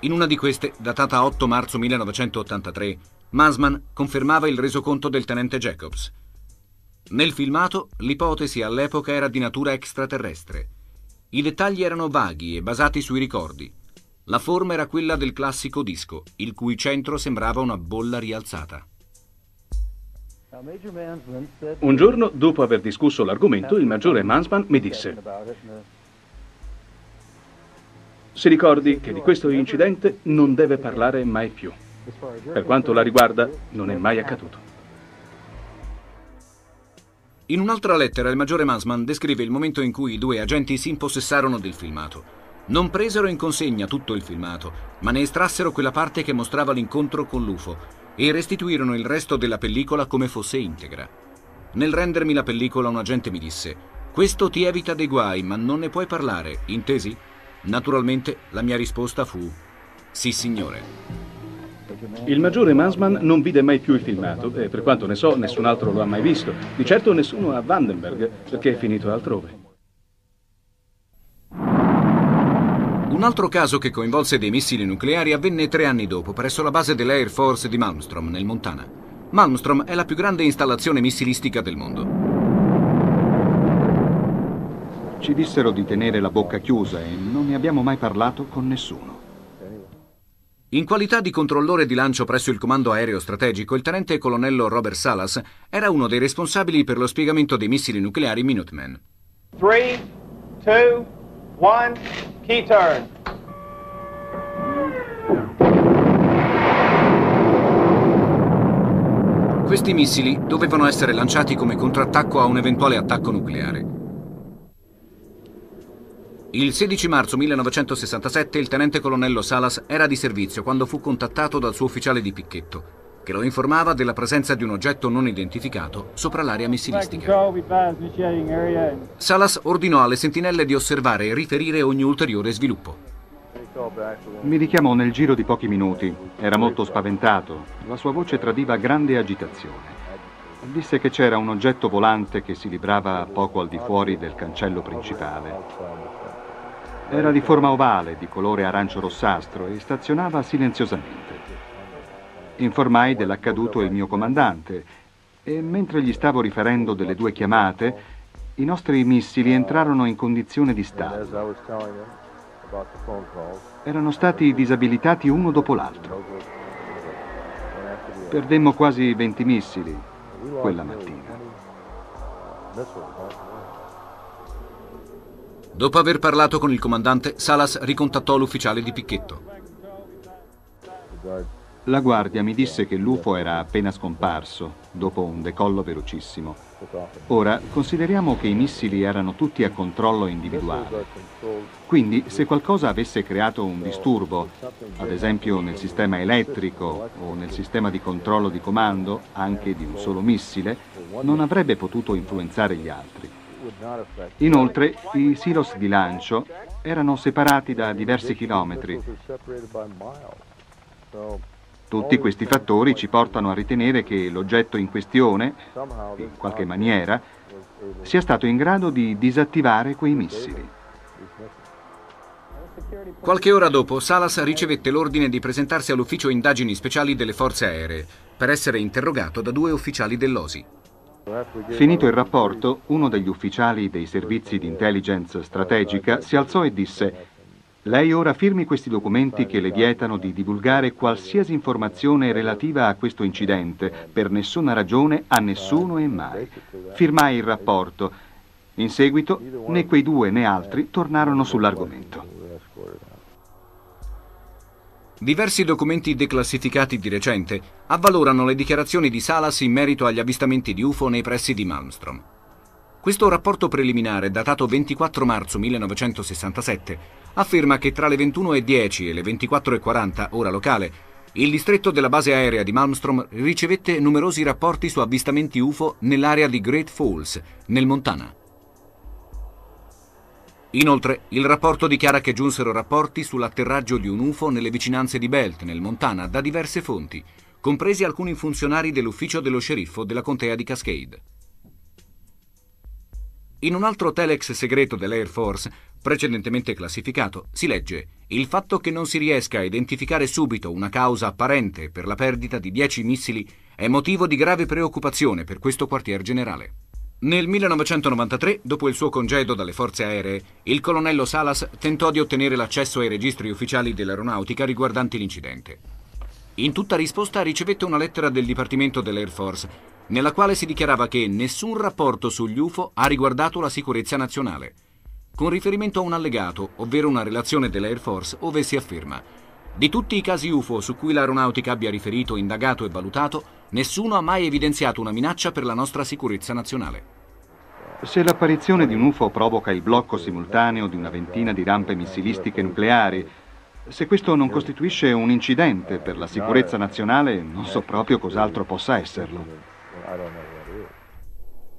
In una di queste, datata 8 marzo 1983, Masman confermava il resoconto del tenente Jacobs. Nel filmato, l'ipotesi all'epoca era di natura extraterrestre. I dettagli erano vaghi e basati sui ricordi. La forma era quella del classico disco, il cui centro sembrava una bolla rialzata. Un giorno, dopo aver discusso l'argomento, il maggiore Mansman mi disse si ricordi che di questo incidente non deve parlare mai più. Per quanto la riguarda, non è mai accaduto. In un'altra lettera il maggiore Mansman descrive il momento in cui i due agenti si impossessarono del filmato. Non presero in consegna tutto il filmato, ma ne estrassero quella parte che mostrava l'incontro con l'UFO e restituirono il resto della pellicola come fosse integra. Nel rendermi la pellicola un agente mi disse questo ti evita dei guai, ma non ne puoi parlare, intesi? Naturalmente la mia risposta fu sì signore. Il maggiore Mansman non vide mai più il filmato e per quanto ne so nessun altro lo ha mai visto. Di certo nessuno a Vandenberg perché è finito altrove. Altro caso che coinvolse dei missili nucleari avvenne tre anni dopo presso la base dell'Air Force di Malmstrom, nel Montana. Malmstrom è la più grande installazione missilistica del mondo. Ci dissero di tenere la bocca chiusa e non ne abbiamo mai parlato con nessuno. In qualità di controllore di lancio presso il comando aereo strategico, il tenente colonnello Robert Salas era uno dei responsabili per lo spiegamento dei missili nucleari Minuteman. 3, 2, 1, key turn. Questi missili dovevano essere lanciati come contrattacco a un eventuale attacco nucleare. Il 16 marzo 1967 il tenente colonnello Salas era di servizio quando fu contattato dal suo ufficiale di picchetto, che lo informava della presenza di un oggetto non identificato sopra l'area missilistica. Salas ordinò alle sentinelle di osservare e riferire ogni ulteriore sviluppo. Mi richiamò nel giro di pochi minuti. Era molto spaventato. La sua voce tradiva grande agitazione. Disse che c'era un oggetto volante che si librava poco al di fuori del cancello principale. Era di forma ovale, di colore arancio-rossastro e stazionava silenziosamente. Informai dell'accaduto il mio comandante e mentre gli stavo riferendo delle due chiamate, i nostri missili entrarono in condizione di stallo. Erano stati disabilitati uno dopo l'altro. Perdemmo quasi 20 missili quella mattina. Dopo aver parlato con il comandante, Salas ricontattò l'ufficiale di picchetto. La guardia mi disse che l'UFO era appena scomparso, dopo un decollo velocissimo. Ora, consideriamo che i missili erano tutti a controllo individuale. Quindi, se qualcosa avesse creato un disturbo, ad esempio nel sistema elettrico o nel sistema di controllo di comando, anche di un solo missile, non avrebbe potuto influenzare gli altri. Inoltre, i silos di lancio erano separati da diversi chilometri Tutti questi fattori ci portano a ritenere che l'oggetto in questione, in qualche maniera, sia stato in grado di disattivare quei missili. Qualche ora dopo, Salas ricevette l'ordine di presentarsi all'ufficio indagini speciali delle forze aeree per essere interrogato da due ufficiali dell'OSI. Finito il rapporto, uno degli ufficiali dei servizi di intelligence strategica si alzò e disse lei ora firmi questi documenti che le vietano di divulgare qualsiasi informazione relativa a questo incidente, per nessuna ragione, a nessuno e mai. Firmai il rapporto. In seguito, né quei due né altri tornarono sull'argomento. Diversi documenti declassificati di recente avvalorano le dichiarazioni di Salas in merito agli avvistamenti di UFO nei pressi di Malmstrom. Questo rapporto preliminare, datato 24 marzo 1967, afferma che tra le 21.10 e le 24.40 ora locale, il distretto della base aerea di Malmstrom ricevette numerosi rapporti su avvistamenti UFO nell'area di Great Falls, nel Montana. Inoltre, il rapporto dichiara che giunsero rapporti sull'atterraggio di un UFO nelle vicinanze di Belt, nel Montana, da diverse fonti, compresi alcuni funzionari dell'ufficio dello sceriffo della contea di Cascade. In un altro telex segreto dell'Air Force, precedentemente classificato, si legge il fatto che non si riesca a identificare subito una causa apparente per la perdita di 10 missili è motivo di grave preoccupazione per questo quartier generale. Nel 1993, dopo il suo congedo dalle forze aeree, il colonnello Salas tentò di ottenere l'accesso ai registri ufficiali dell'aeronautica riguardanti l'incidente. In tutta risposta ricevette una lettera del Dipartimento dell'Air Force, nella quale si dichiarava che nessun rapporto sugli UFO ha riguardato la sicurezza nazionale, con riferimento a un allegato, ovvero una relazione dell'Air Force, ove si afferma di tutti i casi UFO su cui l'aeronautica abbia riferito, indagato e valutato, nessuno ha mai evidenziato una minaccia per la nostra sicurezza nazionale. Se l'apparizione di un UFO provoca il blocco simultaneo di una ventina di rampe missilistiche nucleari, se questo non costituisce un incidente per la sicurezza nazionale, non so proprio cos'altro possa esserlo.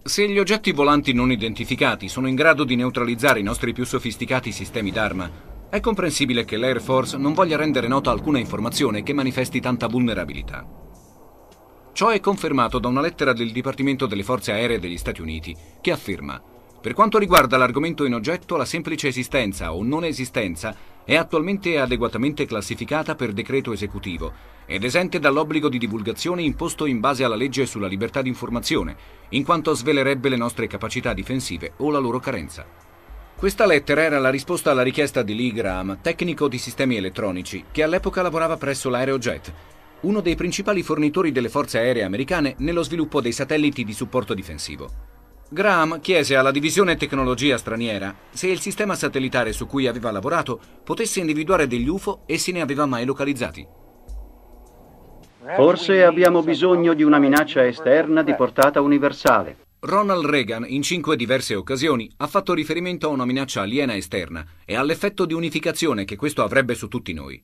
Se gli oggetti volanti non identificati sono in grado di neutralizzare i nostri più sofisticati sistemi d'arma, è comprensibile che l'Air Force non voglia rendere nota alcuna informazione che manifesti tanta vulnerabilità. Ciò è confermato da una lettera del Dipartimento delle Forze Aeree degli Stati Uniti, che afferma per quanto riguarda l'argomento in oggetto, la semplice esistenza o non esistenza è attualmente adeguatamente classificata per decreto esecutivo ed esente dall'obbligo di divulgazione imposto in base alla legge sulla libertà di informazione, in quanto svelerebbe le nostre capacità difensive o la loro carenza. Questa lettera era la risposta alla richiesta di Lee Graham, tecnico di sistemi elettronici, che all'epoca lavorava presso l'Aerojet, uno dei principali fornitori delle forze aeree americane nello sviluppo dei satelliti di supporto difensivo. Graham chiese alla divisione tecnologia straniera se il sistema satellitare su cui aveva lavorato potesse individuare degli UFO e se ne aveva mai localizzati. Forse abbiamo bisogno di una minaccia esterna di portata universale. Ronald Reagan in cinque diverse occasioni ha fatto riferimento a una minaccia aliena esterna e all'effetto di unificazione che questo avrebbe su tutti noi.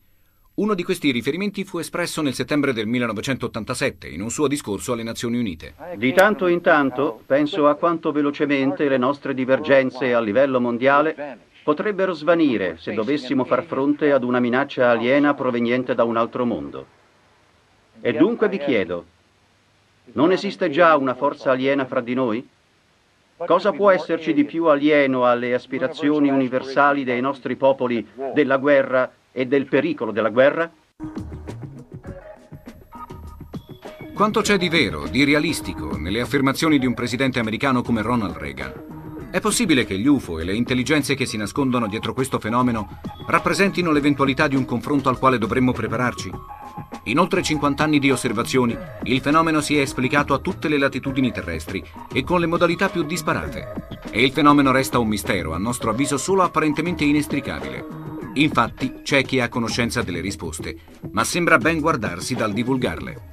Uno di questi riferimenti fu espresso nel settembre del 1987 in un suo discorso alle Nazioni Unite. Di tanto in tanto penso a quanto velocemente le nostre divergenze a livello mondiale potrebbero svanire se dovessimo far fronte ad una minaccia aliena proveniente da un altro mondo. E dunque vi chiedo, non esiste già una forza aliena fra di noi? Cosa può esserci di più alieno alle aspirazioni universali dei nostri popoli della guerra e del pericolo della guerra? Quanto c'è di vero, di realistico, nelle affermazioni di un presidente americano come Ronald Reagan? È possibile che gli UFO e le intelligenze che si nascondono dietro questo fenomeno rappresentino l'eventualità di un confronto al quale dovremmo prepararci? In oltre 50 anni di osservazioni, il fenomeno si è esplicato a tutte le latitudini terrestri e con le modalità più disparate. E il fenomeno resta un mistero, a nostro avviso solo apparentemente inestricabile. Infatti c'è chi ha conoscenza delle risposte, ma sembra ben guardarsi dal divulgarle.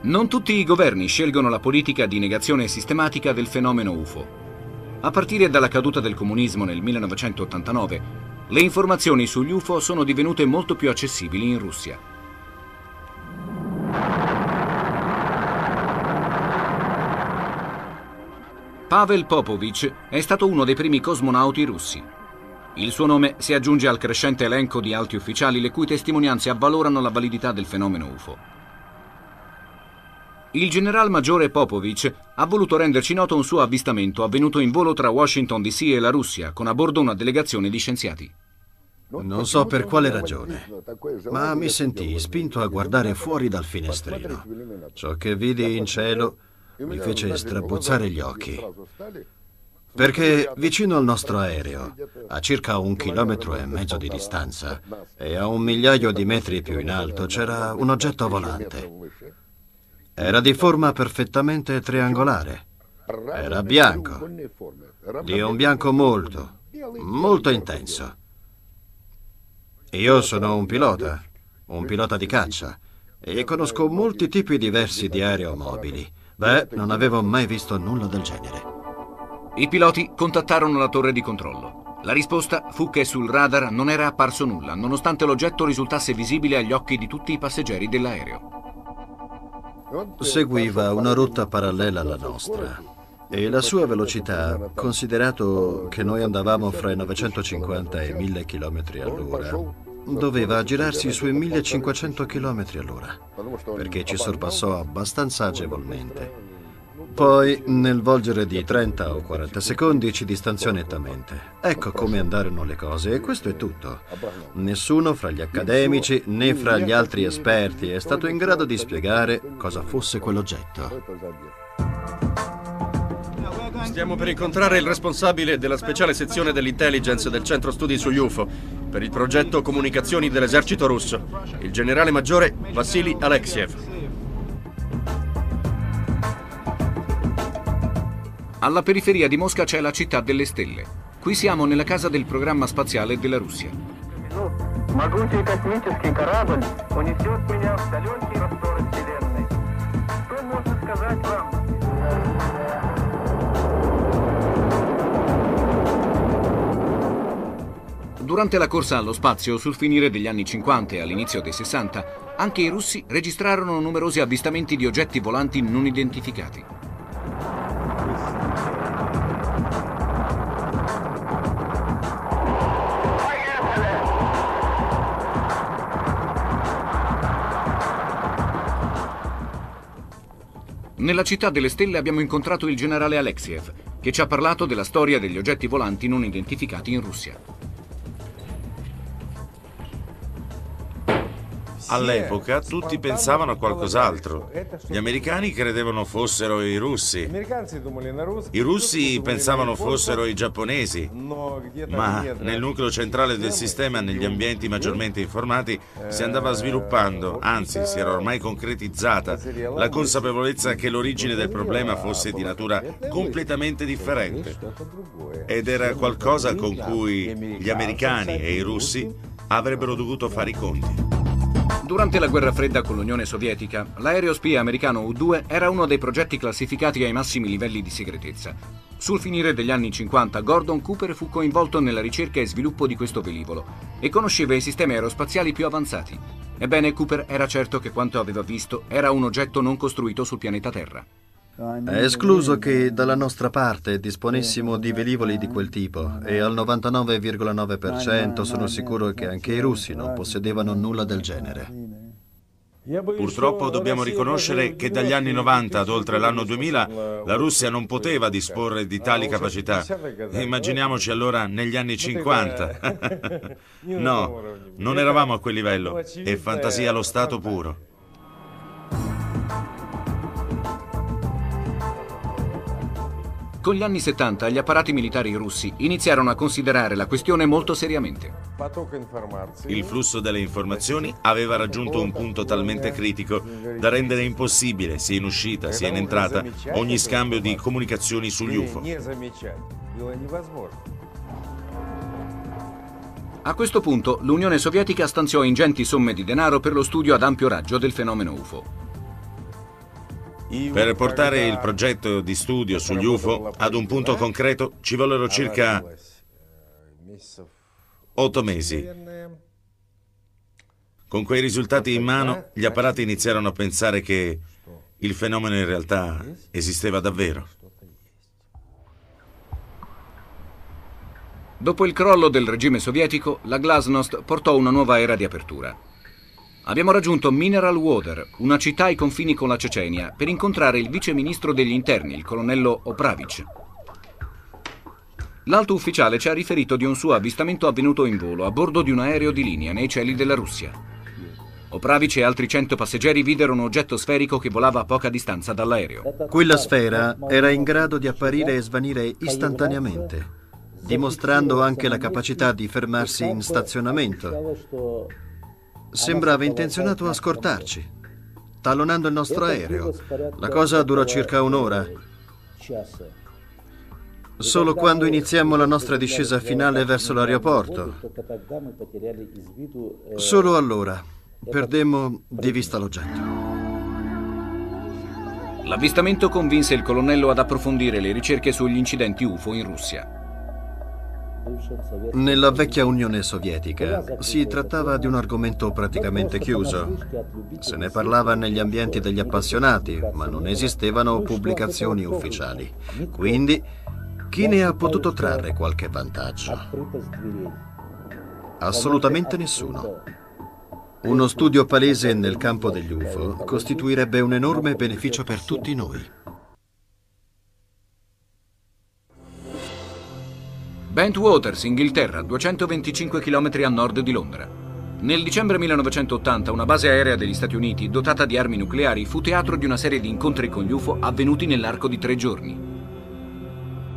Non tutti i governi scelgono la politica di negazione sistematica del fenomeno UFO. A partire dalla caduta del comunismo nel 1989, le informazioni sugli UFO sono divenute molto più accessibili in Russia. Pavel Popovich è stato uno dei primi cosmonauti russi. Il suo nome si aggiunge al crescente elenco di alti ufficiali le cui testimonianze avvalorano la validità del fenomeno UFO. Il general maggiore Popovich ha voluto renderci noto un suo avvistamento avvenuto in volo tra Washington DC e la Russia, con a bordo una delegazione di scienziati. Non so per quale ragione, ma mi sentii spinto a guardare fuori dal finestrino. Ciò che vidi in cielo mi fece strabuzzare gli occhi. Perché vicino al nostro aereo, a circa un chilometro e mezzo di distanza e a un migliaio di metri più in alto, c'era un oggetto volante. Era di forma perfettamente triangolare. Era bianco. Di un bianco molto, molto intenso. Io sono un pilota, un pilota di caccia, e conosco molti tipi diversi di aeromobili. Beh, non avevo mai visto nulla del genere. I piloti contattarono la torre di controllo. La risposta fu che sul radar non era apparso nulla, nonostante l'oggetto risultasse visibile agli occhi di tutti i passeggeri dell'aereo. Seguiva una rotta parallela alla nostra e la sua velocità, considerato che noi andavamo fra i 950 e i 1000 km all'ora, doveva girarsi sui 1500 km all'ora, perché ci sorpassò abbastanza agevolmente. Poi, nel volgere di 30 o 40 secondi, ci distanziò nettamente. Ecco come andarono le cose e questo è tutto. Nessuno fra gli accademici né fra gli altri esperti è stato in grado di spiegare cosa fosse quell'oggetto. Stiamo per incontrare il responsabile della speciale sezione dell'intelligence del centro studi sugli UFO per il progetto comunicazioni dell'esercito russo, il generale maggiore Vassili Alexiev. Alla periferia di Mosca c'è la città delle stelle. Qui siamo nella casa del programma spaziale della Russia. Durante la corsa allo spazio, sul finire degli anni 50 e all'inizio dei 60, anche i russi registrarono numerosi avvistamenti di oggetti volanti non identificati. Nella città delle stelle abbiamo incontrato il generale Alexiev, che ci ha parlato della storia degli oggetti volanti non identificati in Russia. All'epoca tutti pensavano a qualcos'altro. Gli americani credevano fossero i russi. I russi pensavano fossero i giapponesi. Ma nel nucleo centrale del sistema, negli ambienti maggiormente informati, si andava sviluppando, anzi si era ormai concretizzata, la consapevolezza che l'origine del problema fosse di natura completamente differente. Ed era qualcosa con cui gli americani e i russi avrebbero dovuto fare i conti. Durante la guerra fredda con l'Unione Sovietica, l'aereo spia americano U-2 era uno dei progetti classificati ai massimi livelli di segretezza. Sul finire degli anni 50, Gordon Cooper fu coinvolto nella ricerca e sviluppo di questo velivolo e conosceva i sistemi aerospaziali più avanzati. Ebbene, Cooper era certo che quanto aveva visto era un oggetto non costruito sul pianeta Terra. È escluso che dalla nostra parte disponessimo di velivoli di quel tipo e al 99,9% sono sicuro che anche i russi non possedevano nulla del genere. Purtroppo dobbiamo riconoscere che dagli anni 90 ad oltre l'anno 2000 la Russia non poteva disporre di tali capacità. Immaginiamoci allora negli anni 50. no, non eravamo a quel livello. È fantasia allo stato puro. Con gli anni 70 gli apparati militari russi iniziarono a considerare la questione molto seriamente. Il flusso delle informazioni aveva raggiunto un punto talmente critico da rendere impossibile, sia in uscita sia in entrata, ogni scambio di comunicazioni sugli UFO. A questo punto l'Unione Sovietica stanziò ingenti somme di denaro per lo studio ad ampio raggio del fenomeno UFO. Per portare il progetto di studio sugli UFO ad un punto concreto ci vollero circa otto mesi. Con quei risultati in mano, gli apparati iniziarono a pensare che il fenomeno in realtà esisteva davvero. Dopo il crollo del regime sovietico, la Glasnost portò una nuova era di apertura. Abbiamo raggiunto Mineral Water, una città ai confini con la Cecenia, per incontrare il vice ministro degli interni, il colonnello Opravic. L'alto ufficiale ci ha riferito di un suo avvistamento avvenuto in volo a bordo di un aereo di linea nei cieli della Russia. Opravic e altri 100 passeggeri videro un oggetto sferico che volava a poca distanza dall'aereo. Quella sfera era in grado di apparire e svanire istantaneamente dimostrando anche la capacità di fermarsi in stazionamento. Sembrava intenzionato a scortarci, talonando il nostro aereo. La cosa durò circa un'ora. Solo quando iniziamo la nostra discesa finale verso l'aeroporto, solo allora perdemmo di vista l'oggetto. L'avvistamento convinse il colonnello ad approfondire le ricerche sugli incidenti UFO in Russia. Nella vecchia Unione Sovietica si trattava di un argomento praticamente chiuso. Se ne parlava negli ambienti degli appassionati, ma non esistevano pubblicazioni ufficiali. Quindi, chi ne ha potuto trarre qualche vantaggio? Assolutamente nessuno. Uno studio palese nel campo degli UFO costituirebbe un enorme beneficio per tutti noi. Bentwaters, Inghilterra, 225 km a nord di Londra. Nel dicembre 1980 una base aerea degli Stati Uniti, dotata di armi nucleari, fu teatro di una serie di incontri con gli UFO avvenuti nell'arco di tre giorni.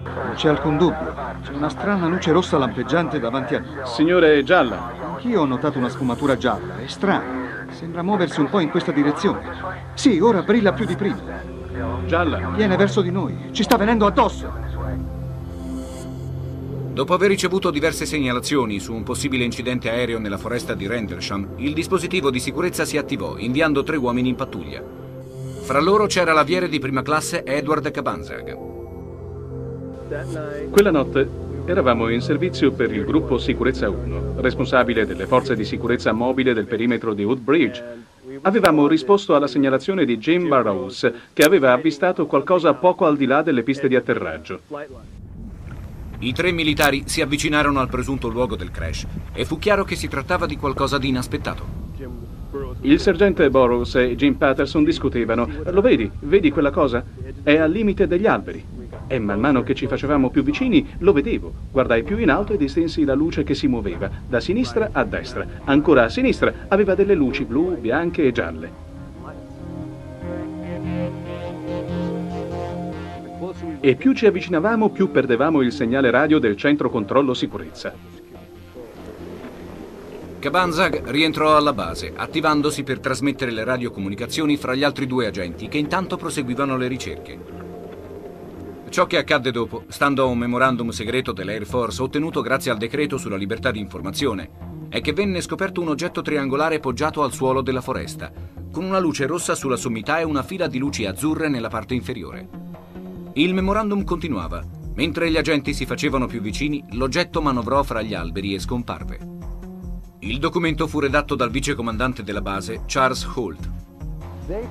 Non c'è alcun dubbio. C'è una strana luce rossa lampeggiante davanti a noi. Signore gialla. Anch'io ho notato una sfumatura gialla. È strano. Sembra muoversi un po' in questa direzione. Sì, ora brilla più di prima. Gialla. Viene verso di noi. Ci sta venendo addosso. Dopo aver ricevuto diverse segnalazioni su un possibile incidente aereo nella foresta di Rendlesham, il dispositivo di sicurezza si attivò, inviando tre uomini in pattuglia. Fra loro c'era l'aviere di prima classe Edward Cabanzag. Quella notte eravamo in servizio per il gruppo Sicurezza 1, responsabile delle forze di sicurezza mobile del perimetro di Woodbridge. Avevamo risposto alla segnalazione di Jim Burrows, che aveva avvistato qualcosa poco al di là delle piste di atterraggio. I tre militari si avvicinarono al presunto luogo del crash e fu chiaro che si trattava di qualcosa di inaspettato. Il sergente Burroughs e Jim Patterson discutevano. Lo vedi? Vedi quella cosa? È al limite degli alberi. E man mano che ci facevamo più vicini, lo vedevo. Guardai più in alto e distinsi la luce che si muoveva, da sinistra a destra. Ancora a sinistra aveva delle luci blu, bianche e gialle. E più ci avvicinavamo più perdevamo il segnale radio del centro controllo sicurezza. Cabanzag rientrò alla base, attivandosi per trasmettere le radiocomunicazioni fra gli altri due agenti che intanto proseguivano le ricerche. Ciò che accadde dopo, stando a un memorandum segreto dell'Air Force ottenuto grazie al decreto sulla libertà di informazione, è che venne scoperto un oggetto triangolare poggiato al suolo della foresta, con una luce rossa sulla sommità e una fila di luci azzurre nella parte inferiore. Il memorandum continuava. Mentre gli agenti si facevano più vicini, l'oggetto manovrò fra gli alberi e scomparve. Il documento fu redatto dal vicecomandante della base, Charles Holt.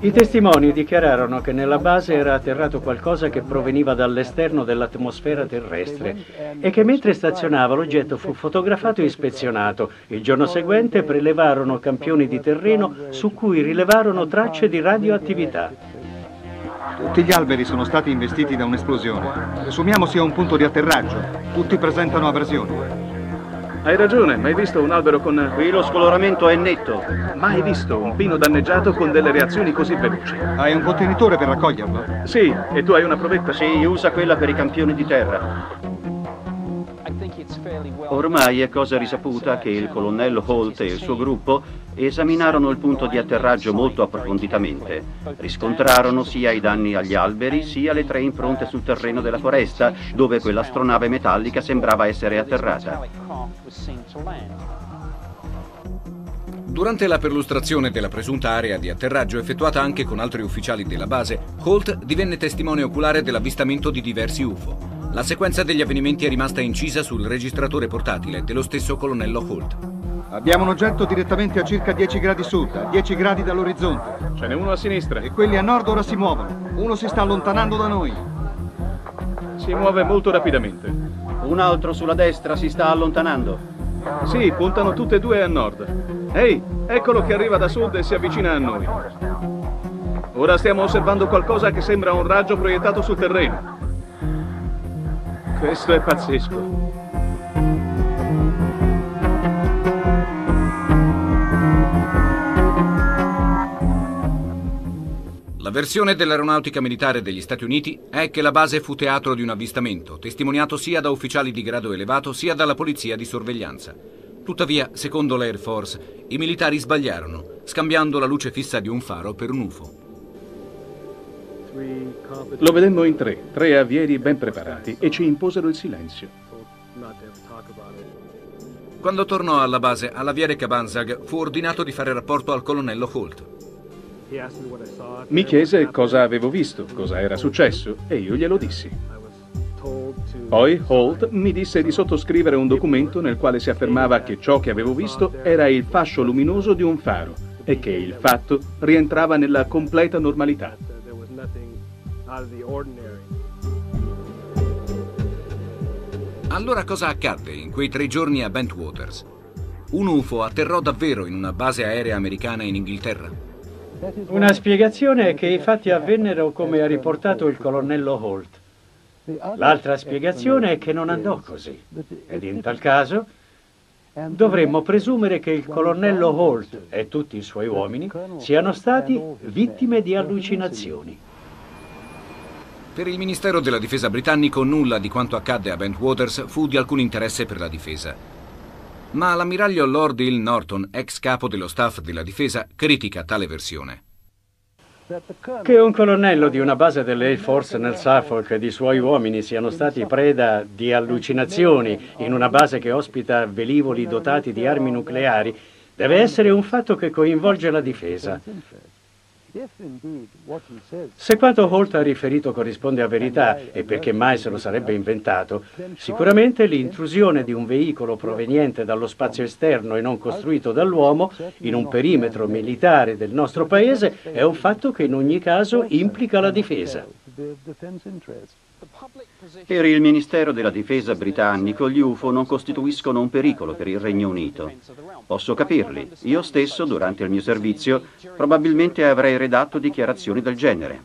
I testimoni dichiararono che nella base era atterrato qualcosa che proveniva dall'esterno dell'atmosfera terrestre e che mentre stazionava l'oggetto fu fotografato e ispezionato. Il giorno seguente prelevarono campioni di terreno su cui rilevarono tracce di radioattività. Tutti gli alberi sono stati investiti da un'esplosione. Presumiamo sia un punto di atterraggio. Tutti presentano aversione. Hai ragione, mai visto un albero con... Qui lo scoloramento è netto. Mai visto un pino danneggiato con delle reazioni così veloci. Hai un contenitore per raccoglierlo? Sì, e tu hai una provetta? Sì, usa quella per i campioni di terra. Ormai è cosa risaputa che il colonnello Holt e il suo gruppo esaminarono il punto di atterraggio molto approfonditamente. Riscontrarono sia i danni agli alberi sia le tre impronte sul terreno della foresta dove quell'astronave metallica sembrava essere atterrata. Durante la perlustrazione della presunta area di atterraggio effettuata anche con altri ufficiali della base, Holt divenne testimone oculare dell'avvistamento di diversi UFO. La sequenza degli avvenimenti è rimasta incisa sul registratore portatile dello stesso colonnello Holt. Abbiamo un oggetto direttamente a circa 10 gradi sud, a 10 gradi dall'orizzonte. Ce n'è uno a sinistra. E quelli a nord ora si muovono. Uno si sta allontanando da noi. Si muove molto rapidamente. Un altro sulla destra si sta allontanando. Sì, puntano tutte e due a nord. Ehi, eccolo che arriva da sud e si avvicina a noi. Ora stiamo osservando qualcosa che sembra un raggio proiettato sul terreno. Questo è pazzesco. La versione dell'aeronautica militare degli Stati Uniti è che la base fu teatro di un avvistamento, testimoniato sia da ufficiali di grado elevato sia dalla polizia di sorveglianza. Tuttavia, secondo l'Air Force, i militari sbagliarono, scambiando la luce fissa di un faro per un UFO. Lo vedemmo in tre, tre avieri ben preparati, e ci imposero il silenzio. Quando tornò alla base, all'aviere Kabanzag fu ordinato di fare rapporto al colonnello Holt. Mi chiese cosa avevo visto, cosa era successo, e io glielo dissi. Poi Holt mi disse di sottoscrivere un documento nel quale si affermava che ciò che avevo visto era il fascio luminoso di un faro e che il fatto rientrava nella completa normalità. Allora cosa accadde in quei tre giorni a Bentwaters? Un UFO atterrò davvero in una base aerea americana in Inghilterra? Una spiegazione è che i fatti avvennero come ha riportato il colonnello Holt. L'altra spiegazione è che non andò così. Ed in tal caso dovremmo presumere che il colonnello Holt e tutti i suoi uomini siano stati vittime di allucinazioni. Per il Ministero della Difesa britannico nulla di quanto accadde a Bentwaters fu di alcun interesse per la difesa. Ma l'ammiraglio Lord Hill Norton, ex capo dello staff della difesa, critica tale versione. Che un colonnello di una base dell'Air Force nel Suffolk ed i suoi uomini siano stati preda di allucinazioni in una base che ospita velivoli dotati di armi nucleari deve essere un fatto che coinvolge la difesa. Se quanto Holt ha riferito corrisponde a verità, e perché mai se lo sarebbe inventato, sicuramente l'intrusione di un veicolo proveniente dallo spazio esterno e non costruito dall'uomo in un perimetro militare del nostro paese è un fatto che in ogni caso implica la difesa. Per il Ministero della Difesa britannico gli UFO non costituiscono un pericolo per il Regno Unito. Posso capirli. Io stesso, durante il mio servizio, probabilmente avrei redatto dichiarazioni del genere.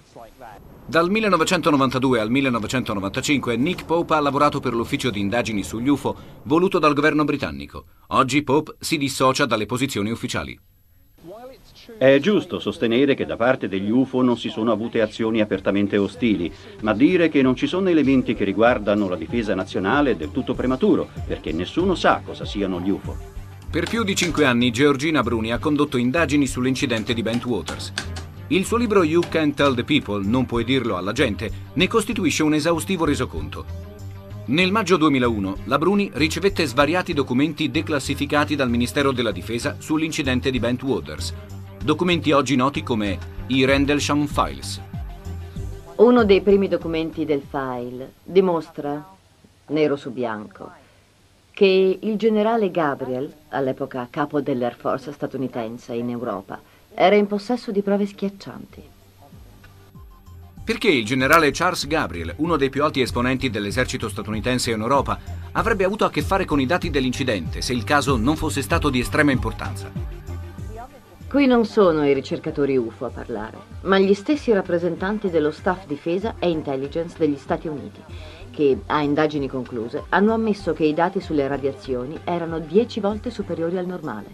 Dal 1992 al 1995 Nick Pope ha lavorato per l'ufficio di indagini sugli UFO voluto dal governo britannico. Oggi Pope si dissocia dalle posizioni ufficiali. È giusto sostenere che da parte degli UFO non si sono avute azioni apertamente ostili, ma dire che non ci sono elementi che riguardano la difesa nazionale è del tutto prematuro, perché nessuno sa cosa siano gli UFO. Per più di cinque anni Georgina Bruni ha condotto indagini sull'incidente di Bentwaters. Il suo libro You Can't Tell the People, non puoi dirlo alla gente, ne costituisce un esaustivo resoconto. Nel maggio 2001 la Bruni ricevette svariati documenti declassificati dal Ministero della Difesa sull'incidente di Bentwaters, documenti oggi noti come i Rendlesham Files. Uno dei primi documenti del file dimostra, nero su bianco, che il generale Gabriel, all'epoca capo dell'Air Force statunitense in Europa, era in possesso di prove schiaccianti. Perché il generale Charles Gabriel, uno dei più alti esponenti dell'esercito statunitense in Europa, avrebbe avuto a che fare con i dati dell'incidente se il caso non fosse stato di estrema importanza? Qui non sono i ricercatori UFO a parlare, ma gli stessi rappresentanti dello staff difesa e intelligence degli Stati Uniti, che, a indagini concluse, hanno ammesso che i dati sulle radiazioni erano dieci volte superiori al normale.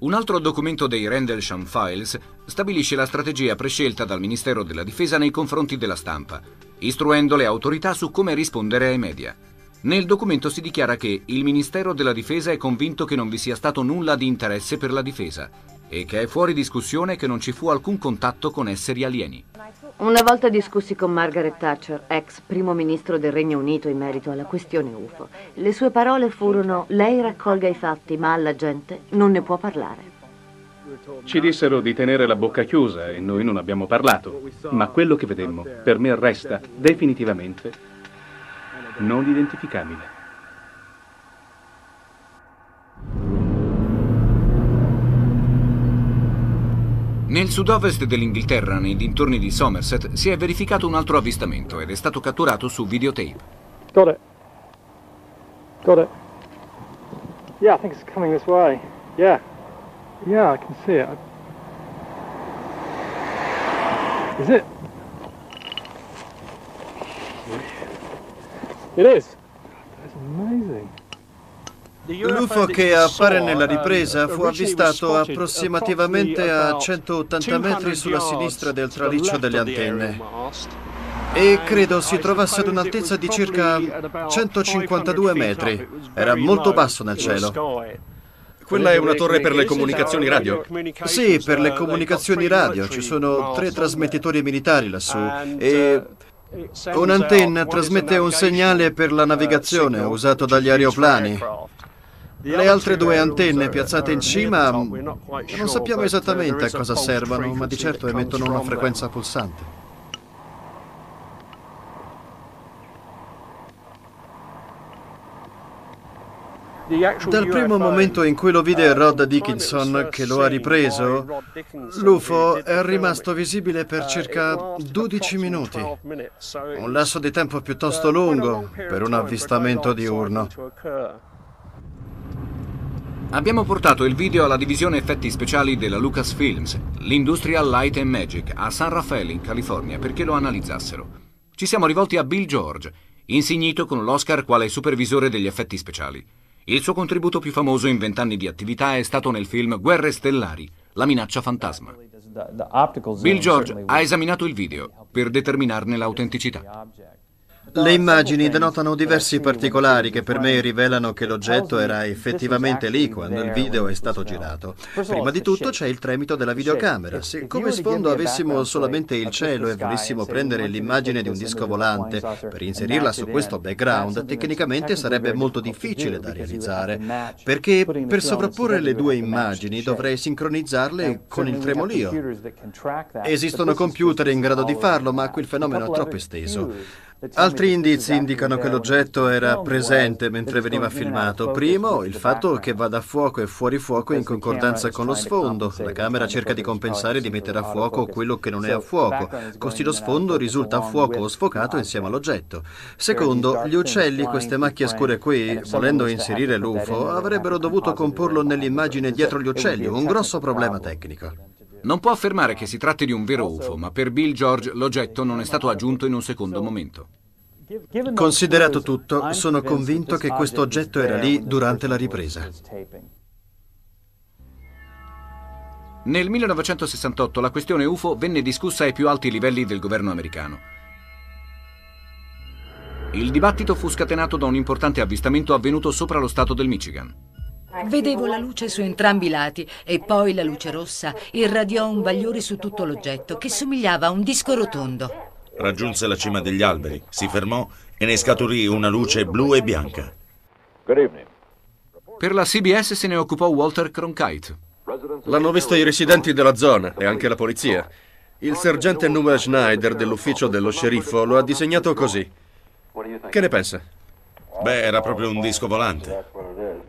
Un altro documento dei Rendlesham Files stabilisce la strategia prescelta dal Ministero della Difesa nei confronti della stampa, istruendo le autorità su come rispondere ai media. Nel documento si dichiara che il Ministero della Difesa è convinto che non vi sia stato nulla di interesse per la difesa e che è fuori discussione che non ci fu alcun contatto con esseri alieni. Una volta discussi con Margaret Thatcher, ex primo ministro del Regno Unito, in merito alla questione UFO. Le sue parole furono: Lei raccolga i fatti, ma alla gente non ne può parlare. Ci dissero di tenere la bocca chiusa e noi non abbiamo parlato, ma quello che vedemmo per me resta definitivamente non identificabile. Nel sud-ovest dell'Inghilterra, nei dintorni di Somerset, si è verificato un altro avvistamento ed è stato catturato su videotape. Got it. Yeah, I think it's coming this way. Yeah. Yeah, I can see it. Is it? It is. That's amazing. L'UFO che appare nella ripresa fu avvistato approssimativamente a 180 metri sulla sinistra del traliccio delle antenne e credo si trovasse ad un'altezza di circa 152 metri. Era molto basso nel cielo. Quella è una torre per le comunicazioni radio? Sì, per le comunicazioni radio. Ci sono tre trasmettitori militari lassù e un'antenna trasmette un segnale per la navigazione usato dagli aeroplani. Le altre due antenne piazzate in cima non sappiamo esattamente a cosa servano, ma di certo emettono una frequenza pulsante. Dal primo momento in cui lo vide Rod Dickinson, che lo ha ripreso, l'UFO è rimasto visibile per circa 12 minuti. Un lasso di tempo piuttosto lungo per un avvistamento diurno. Abbiamo portato il video alla divisione effetti speciali della Lucasfilms, l'Industrial Light and Magic, a San Raffaele, in California, perché lo analizzassero. Ci siamo rivolti a Bill George, insignito con l'Oscar quale supervisore degli effetti speciali. Il suo contributo più famoso in vent'anni di attività è stato nel film Guerre Stellari, la minaccia fantasma. Bill George ha esaminato il video per determinarne l'autenticità. Le immagini denotano diversi particolari che per me rivelano che l'oggetto era effettivamente lì quando il video è stato girato. Prima di tutto c'è il tremito della videocamera. Se come sfondo avessimo solamente il cielo e volessimo prendere l'immagine di un disco volante per inserirla su questo background, tecnicamente sarebbe molto difficile da realizzare, perché per sovrapporre le due immagini dovrei sincronizzarle con il tremolio. Esistono computer in grado di farlo, ma quel fenomeno è troppo esteso. Altri indizi indicano che l'oggetto era presente mentre veniva filmato. Primo, il fatto che vada a fuoco e fuori fuoco in concordanza con lo sfondo. La camera cerca di compensare di mettere a fuoco quello che non è a fuoco, così lo sfondo risulta a fuoco o sfocato insieme all'oggetto. Secondo, gli uccelli, queste macchie scure qui, volendo inserire l'UFO, avrebbero dovuto comporlo nell'immagine dietro gli uccelli, un grosso problema tecnico. Non può affermare che si tratti di un vero UFO, ma per Bill George l'oggetto non è stato aggiunto in un secondo momento. Considerato tutto, sono convinto che questo oggetto era lì durante la ripresa. Nel 1968 la questione UFO venne discussa ai più alti livelli del governo americano. Il dibattito fu scatenato da un importante avvistamento avvenuto sopra lo stato del Michigan. Vedevo la luce su entrambi i lati e poi la luce rossa irradiò un bagliore su tutto l'oggetto che somigliava a un disco rotondo. Raggiunse la cima degli alberi, si fermò e ne scaturì una luce blu e bianca. Per la CBS se ne occupò Walter Cronkite. L'hanno visto i residenti della zona e anche la polizia. Il sergente Noah Schneider dell'ufficio dello sceriffo lo ha disegnato così. Che ne pensa? Beh, era proprio un disco volante.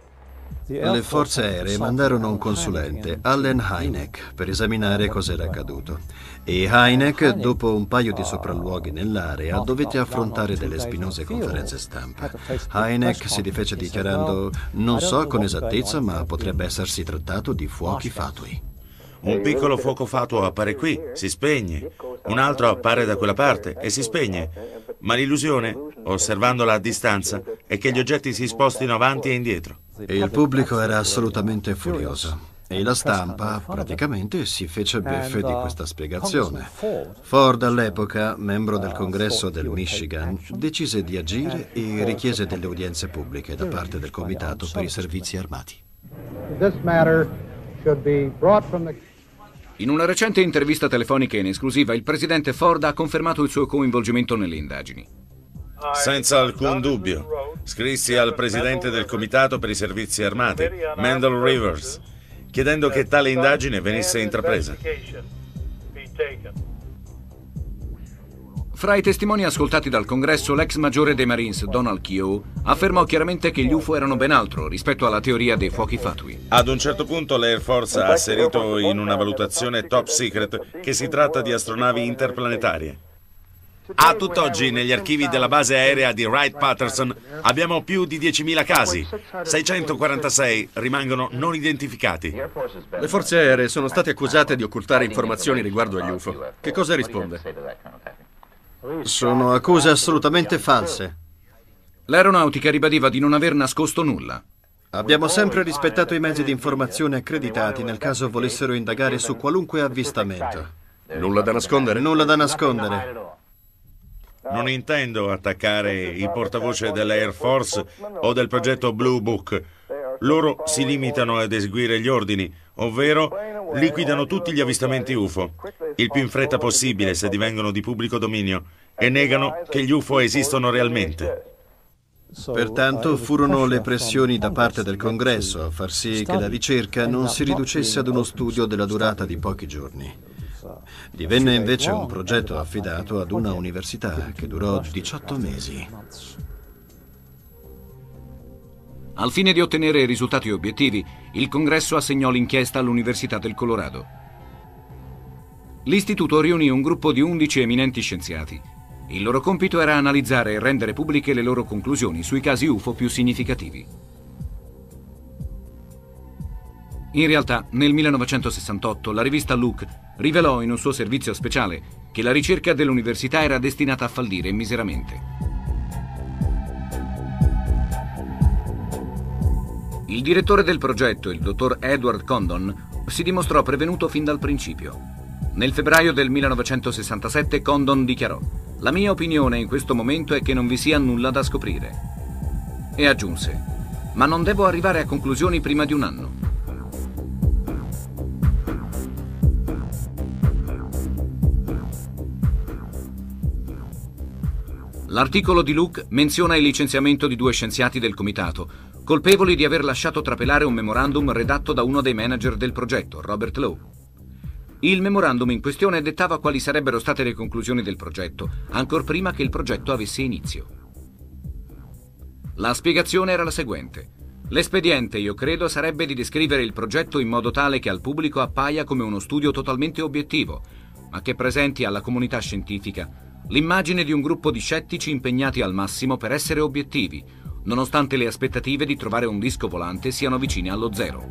Le forze aeree mandarono un consulente, Allen Hynek, per esaminare cos'era accaduto. E Hynek, dopo un paio di sopralluoghi nell'area, dovette affrontare delle spinose conferenze stampa. Hynek si rifece dichiarando: Non so con esattezza, ma potrebbe essersi trattato di fuochi fatui. Un piccolo fuoco fatuo appare qui, si spegne. Un altro appare da quella parte e si spegne. Ma l'illusione, osservandola a distanza, è che gli oggetti si spostino avanti e indietro. E il pubblico era assolutamente furioso. E la stampa praticamente si fece beffe di questa spiegazione. Ford all'epoca, membro del congresso del Michigan, decise di agire e richiese delle udienze pubbliche da parte del Comitato per i servizi armati. In una recente intervista telefonica in esclusiva, il presidente Ford ha confermato il suo coinvolgimento nelle indagini. Senza alcun dubbio. Scrissi al presidente del Comitato per i Servizi Armati, Mendel Rivers, chiedendo che tale indagine venisse intrapresa. Fra i testimoni ascoltati dal congresso, l'ex maggiore dei Marines, Donald Keogh, affermò chiaramente che gli UFO erano ben altro rispetto alla teoria dei fuochi fatui. Ad un certo punto l'Air Force ha asserito in una valutazione top secret che si tratta di astronavi interplanetarie. A tutt'oggi negli archivi della base aerea di Wright-Patterson abbiamo più di 10.000 casi. 646 rimangono non identificati. Le forze aeree sono state accusate di occultare informazioni riguardo agli UFO. Che cosa risponde? Sono accuse assolutamente false. L'aeronautica ribadiva di non aver nascosto nulla. Abbiamo sempre rispettato i mezzi di informazione accreditati nel caso volessero indagare su qualunque avvistamento. Nulla da nascondere? Nulla da nascondere. Non intendo attaccare il portavoce dell'Air Force o del progetto Blue Book. Loro si limitano ad eseguire gli ordini, ovvero liquidano tutti gli avvistamenti UFO, il più in fretta possibile se divengono di pubblico dominio, e negano che gli UFO esistono realmente. Pertanto furono le pressioni da parte del Congresso a far sì che la ricerca non si riducesse ad uno studio della durata di pochi giorni. Divenne invece un progetto affidato ad una università che durò 18 mesi. Al fine di ottenere risultati obiettivi, il Congresso assegnò l'inchiesta all'Università del Colorado. L'istituto riunì un gruppo di 11 eminenti scienziati il loro compito era analizzare e rendere pubbliche le loro conclusioni sui casi UFO più significativi. In realtà, nel 1968, la rivista Look rivelò in un suo servizio speciale che la ricerca dell'università era destinata a fallire miseramente. Il direttore del progetto, il dottor Edward Condon, si dimostrò prevenuto fin dal principio. Nel febbraio del 1967 Condon dichiarò la mia opinione in questo momento è che non vi sia nulla da scoprire. E aggiunse, ma non devo arrivare a conclusioni prima di un anno. L'articolo di Luke menziona il licenziamento di due scienziati del comitato, colpevoli di aver lasciato trapelare un memorandum redatto da uno dei manager del progetto, Robert Lowe. Il memorandum in questione dettava quali sarebbero state le conclusioni del progetto, ancor prima che il progetto avesse inizio. La spiegazione era la seguente. L'espediente, io credo, sarebbe di descrivere il progetto in modo tale che al pubblico appaia come uno studio totalmente obiettivo, ma che presenti alla comunità scientifica l'immagine di un gruppo di scettici impegnati al massimo per essere obiettivi, nonostante le aspettative di trovare un disco volante siano vicine allo zero.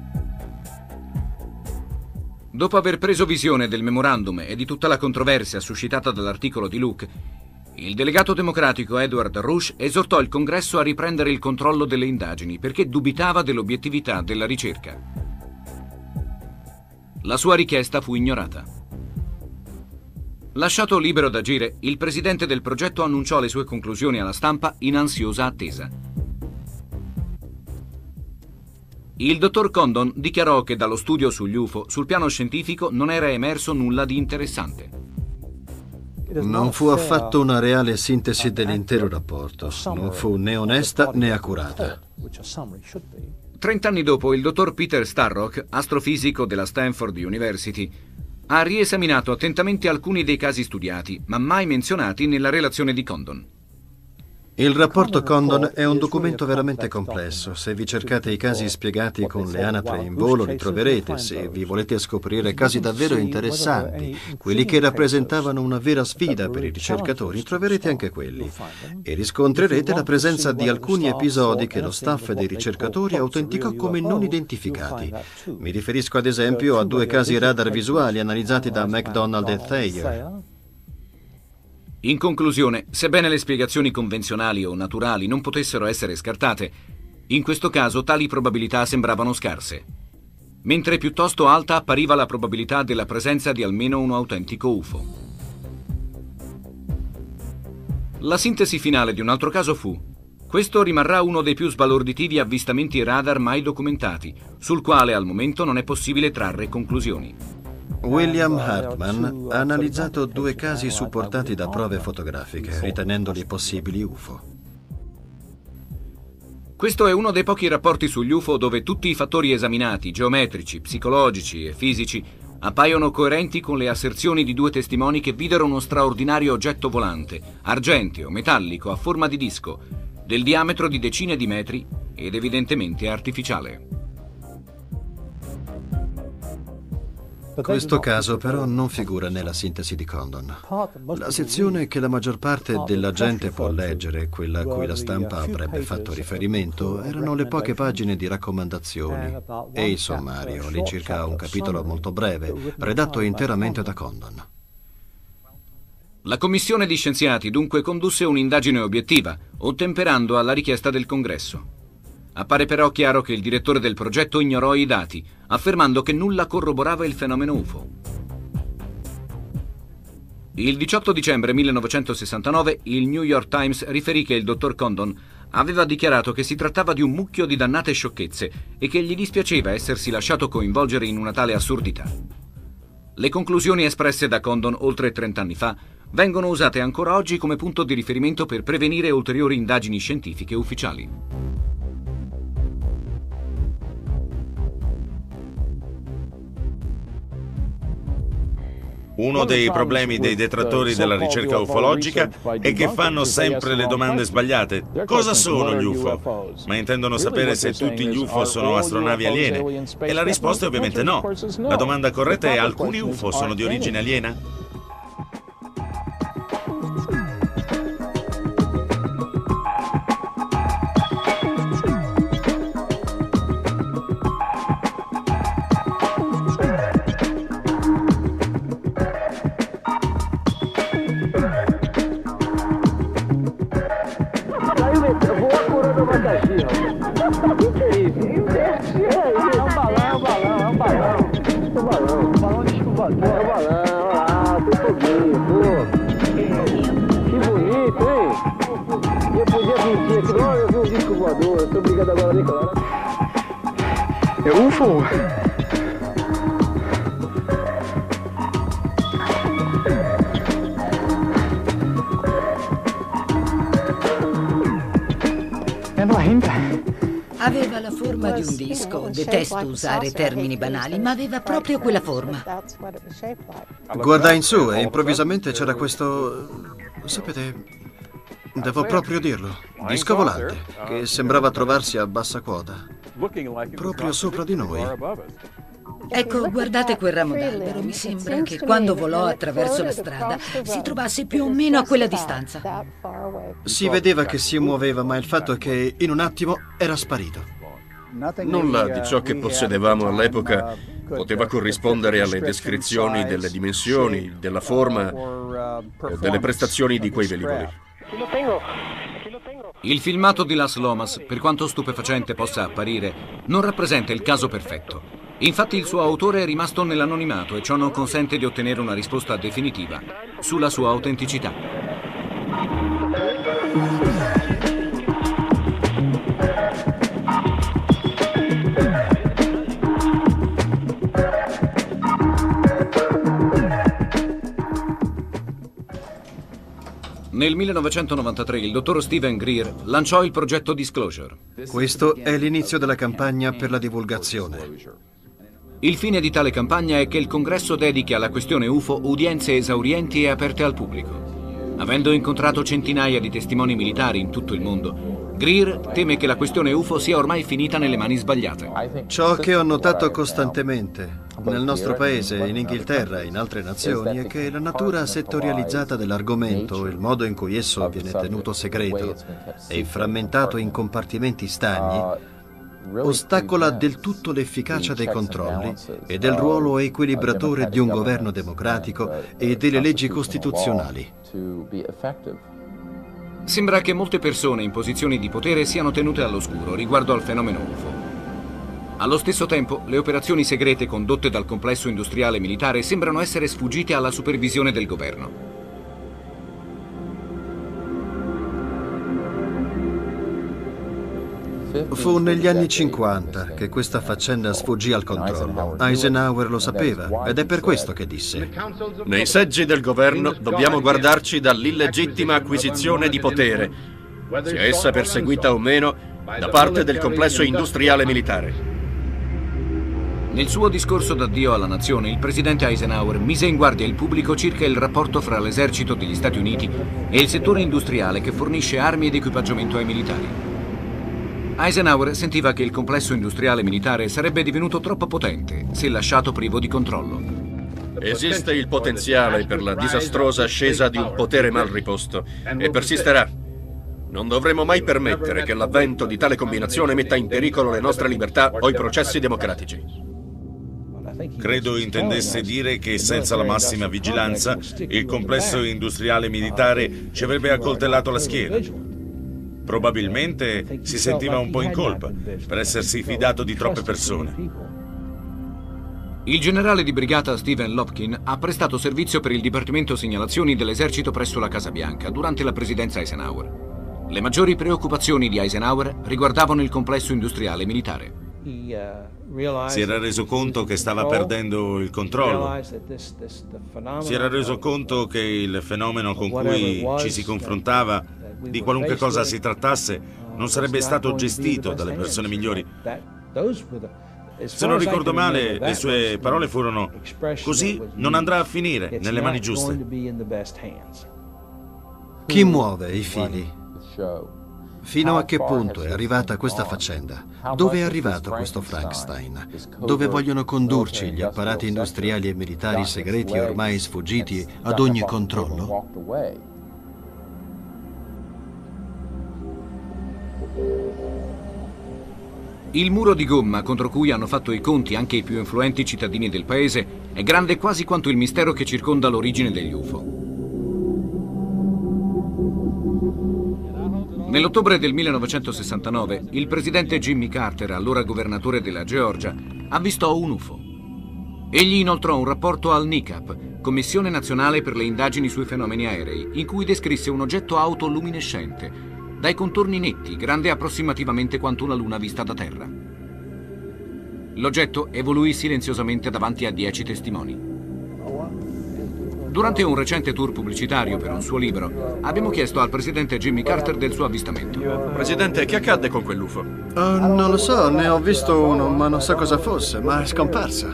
Dopo aver preso visione del memorandum e di tutta la controversia suscitata dall'articolo di Luke, il delegato democratico Edward Rush esortò il Congresso a riprendere il controllo delle indagini perché dubitava dell'obiettività della ricerca. La sua richiesta fu ignorata. Lasciato libero d'agire, il presidente del progetto annunciò le sue conclusioni alla stampa in ansiosa attesa. Il dottor Condon dichiarò che dallo studio sugli UFO sul piano scientifico non era emerso nulla di interessante. Non fu affatto una reale sintesi dell'intero rapporto. Non fu né onesta né accurata. Trent'anni dopo, il dottor Peter Starrock, astrofisico della Stanford University, ha riesaminato attentamente alcuni dei casi studiati, ma mai menzionati nella relazione di Condon. Il rapporto Condon è un documento veramente complesso. Se vi cercate i casi spiegati con le anatre in volo li troverete. Se vi volete scoprire casi davvero interessanti, quelli che rappresentavano una vera sfida per i ricercatori, troverete anche quelli. E riscontrerete la presenza di alcuni episodi che lo staff dei ricercatori autenticò come non identificati. Mi riferisco ad esempio a due casi radar visuali analizzati da McDonald e Thayer. In conclusione, sebbene le spiegazioni convenzionali o naturali non potessero essere scartate, in questo caso tali probabilità sembravano scarse, mentre piuttosto alta appariva la probabilità della presenza di almeno un autentico UFO. La sintesi finale di un altro caso fu questo rimarrà uno dei più sbalorditivi avvistamenti radar mai documentati, sul quale al momento non è possibile trarre conclusioni. William Hartman ha analizzato due casi supportati da prove fotografiche, ritenendoli possibili UFO. Questo è uno dei pochi rapporti sugli UFO dove tutti i fattori esaminati, geometrici, psicologici e fisici, appaiono coerenti con le asserzioni di due testimoni che videro uno straordinario oggetto volante, argenteo, metallico, a forma di disco, del diametro di decine di metri ed evidentemente artificiale. Questo caso però non figura nella sintesi di Condon. La sezione che la maggior parte della gente può leggere, quella a cui la stampa avrebbe fatto riferimento, erano le poche pagine di raccomandazioni e il sommario, all'incirca un capitolo molto breve, redatto interamente da Condon. La commissione di scienziati dunque condusse un'indagine obiettiva, ottemperando alla richiesta del Congresso. Appare però chiaro che il direttore del progetto ignorò i dati, affermando che nulla corroborava il fenomeno UFO. Il 18 dicembre 1969 il New York Times riferì che il dottor Condon aveva dichiarato che si trattava di un mucchio di dannate sciocchezze e che gli dispiaceva essersi lasciato coinvolgere in una tale assurdità. Le conclusioni espresse da Condon oltre 30 anni fa vengono usate ancora oggi come punto di riferimento per prevenire ulteriori indagini scientifiche ufficiali. Uno dei problemi dei detrattori della ricerca ufologica è che fanno sempre le domande sbagliate. Cosa sono gli UFO? Ma intendono sapere se tutti gli UFO sono astronavi aliene. E la risposta è ovviamente no. La domanda corretta è alcuni UFO sono di origine aliena? Usare termini banali, ma aveva proprio quella forma. Guardai in su e improvvisamente c'era questo... Sapete, devo proprio dirlo, disco volante, che sembrava trovarsi a bassa quota, proprio sopra di noi. Ecco, guardate quel ramo d'albero. Mi sembra che quando volò attraverso la strada si trovasse più o meno a quella distanza. Si vedeva che si muoveva, ma il fatto è che in un attimo era sparito. Nulla di ciò che possedevamo all'epoca poteva corrispondere alle descrizioni delle dimensioni, della forma e delle prestazioni di quei velivoli. Il filmato di Las Lomas, per quanto stupefacente possa apparire, non rappresenta il caso perfetto. Infatti il suo autore è rimasto nell'anonimato e ciò non consente di ottenere una risposta definitiva sulla sua autenticità. Nel 1993 il dottor Steven Greer lanciò il progetto Disclosure. Questo è l'inizio della campagna per la divulgazione. Il fine di tale campagna è che il congresso dedichi alla questione UFO udienze esaurienti e aperte al pubblico. Avendo incontrato centinaia di testimoni militari in tutto il mondo, Greer teme che la questione UFO sia ormai finita nelle mani sbagliate. Ciò che ho notato costantemente nel nostro paese, in Inghilterra e in altre nazioni è che la natura settorializzata dell'argomento, il modo in cui esso viene tenuto segreto e frammentato in compartimenti stagni, ostacola del tutto l'efficacia dei controlli e del ruolo equilibratore di un governo democratico e delle leggi costituzionali. Sembra che molte persone in posizioni di potere siano tenute all'oscuro riguardo al fenomeno UFO. Allo stesso tempo, le operazioni segrete condotte dal complesso industriale militare sembrano essere sfuggite alla supervisione del governo. Fu negli anni 50 che questa faccenda sfuggì al controllo. Eisenhower lo sapeva ed è per questo che disse Nei seggi del governo dobbiamo guardarci dall'illegittima acquisizione di potere, sia essa perseguita o meno, da parte del complesso industriale militare. Nel suo discorso d'addio alla nazione, il presidente Eisenhower mise in guardia il pubblico circa il rapporto fra l'esercito degli Stati Uniti e il settore industriale che fornisce armi ed equipaggiamento ai militari. Eisenhower sentiva che il complesso industriale militare sarebbe divenuto troppo potente se lasciato privo di controllo. Esiste il potenziale per la disastrosa ascesa di un potere mal riposto e persisterà. Non dovremo mai permettere che l'avvento di tale combinazione metta in pericolo le nostre libertà o i processi democratici. Credo intendesse dire che senza la massima vigilanza il complesso industriale militare ci avrebbe accoltellato la schiena. Probabilmente si sentiva un po' in colpa per essersi fidato di troppe persone. Il generale di brigata Steven Lopkin ha prestato servizio per il Dipartimento Segnalazioni dell'esercito presso la Casa Bianca durante la presidenza Eisenhower. Le maggiori preoccupazioni di Eisenhower riguardavano il complesso industriale militare. Si era reso conto che stava perdendo il controllo. Si era reso conto che il fenomeno con cui ci si confrontava, di qualunque cosa si trattasse, non sarebbe stato gestito dalle persone migliori. Se non ricordo male, le sue parole furono così non andrà a finire nelle mani giuste. Chi muove i fili? Fino a che punto è arrivata questa faccenda? Dove è arrivato questo Frankenstein? Dove vogliono condurci gli apparati industriali e militari segreti ormai sfuggiti ad ogni controllo? Il muro di gomma contro cui hanno fatto i conti anche i più influenti cittadini del paese è grande quasi quanto il mistero che circonda l'origine degli UFO. Nell'ottobre del 1969, il presidente Jimmy Carter, allora governatore della Georgia, avvistò un UFO. Egli inoltrò un rapporto al NICAP, Commissione Nazionale per le Indagini sui Fenomeni Aerei, in cui descrisse un oggetto autoluminescente, dai contorni netti, grande approssimativamente quanto una luna vista da terra. L'oggetto evoluì silenziosamente davanti a dieci testimoni. Durante un recente tour pubblicitario per un suo libro, abbiamo chiesto al presidente Jimmy Carter del suo avvistamento. Presidente, che accadde con quell'UFO? Uh, non lo so, ne ho visto uno, ma non so cosa fosse, ma è scomparsa.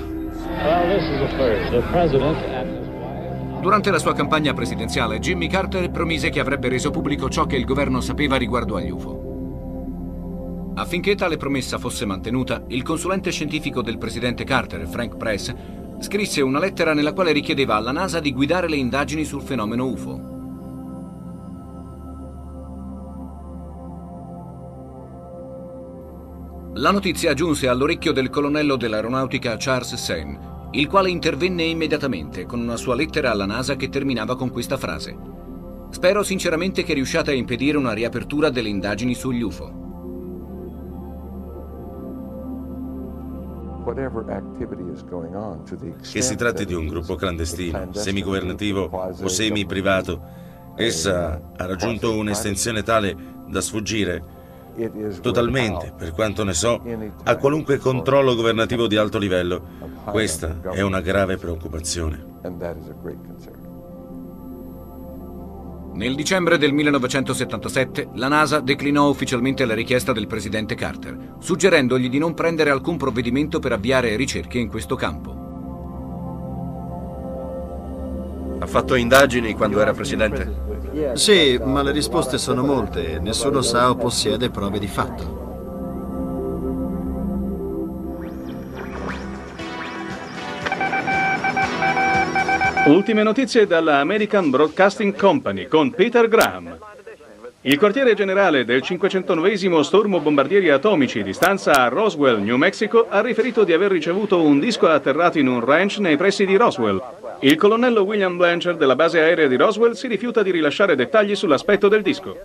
Durante la sua campagna presidenziale, Jimmy Carter promise che avrebbe reso pubblico ciò che il governo sapeva riguardo agli UFO. Affinché tale promessa fosse mantenuta, il consulente scientifico del presidente Carter, Frank Press, scrisse una lettera nella quale richiedeva alla NASA di guidare le indagini sul fenomeno UFO. La notizia giunse all'orecchio del colonnello dell'aeronautica Charles Sen, il quale intervenne immediatamente con una sua lettera alla NASA che terminava con questa frase. Spero sinceramente che riusciate a impedire una riapertura delle indagini sugli UFO. Che si tratti di un gruppo clandestino, semigovernativo o semi-privato, essa ha raggiunto un'estensione tale da sfuggire totalmente, per quanto ne so, a qualunque controllo governativo di alto livello. Questa è una grave preoccupazione. Nel dicembre del 1977 la NASA declinò ufficialmente la richiesta del presidente Carter, suggerendogli di non prendere alcun provvedimento per avviare ricerche in questo campo. Ha fatto indagini quando era presidente? Sì, ma le risposte sono molte e nessuno sa o possiede prove di fatto. Ultime notizie dalla American Broadcasting Company con Peter Graham. Il quartiere generale del 509 Stormo Bombardieri Atomici di stanza a Roswell, New Mexico, ha riferito di aver ricevuto un disco atterrato in un ranch nei pressi di Roswell. Il colonnello William Blanchard della base aerea di Roswell si rifiuta di rilasciare dettagli sull'aspetto del disco.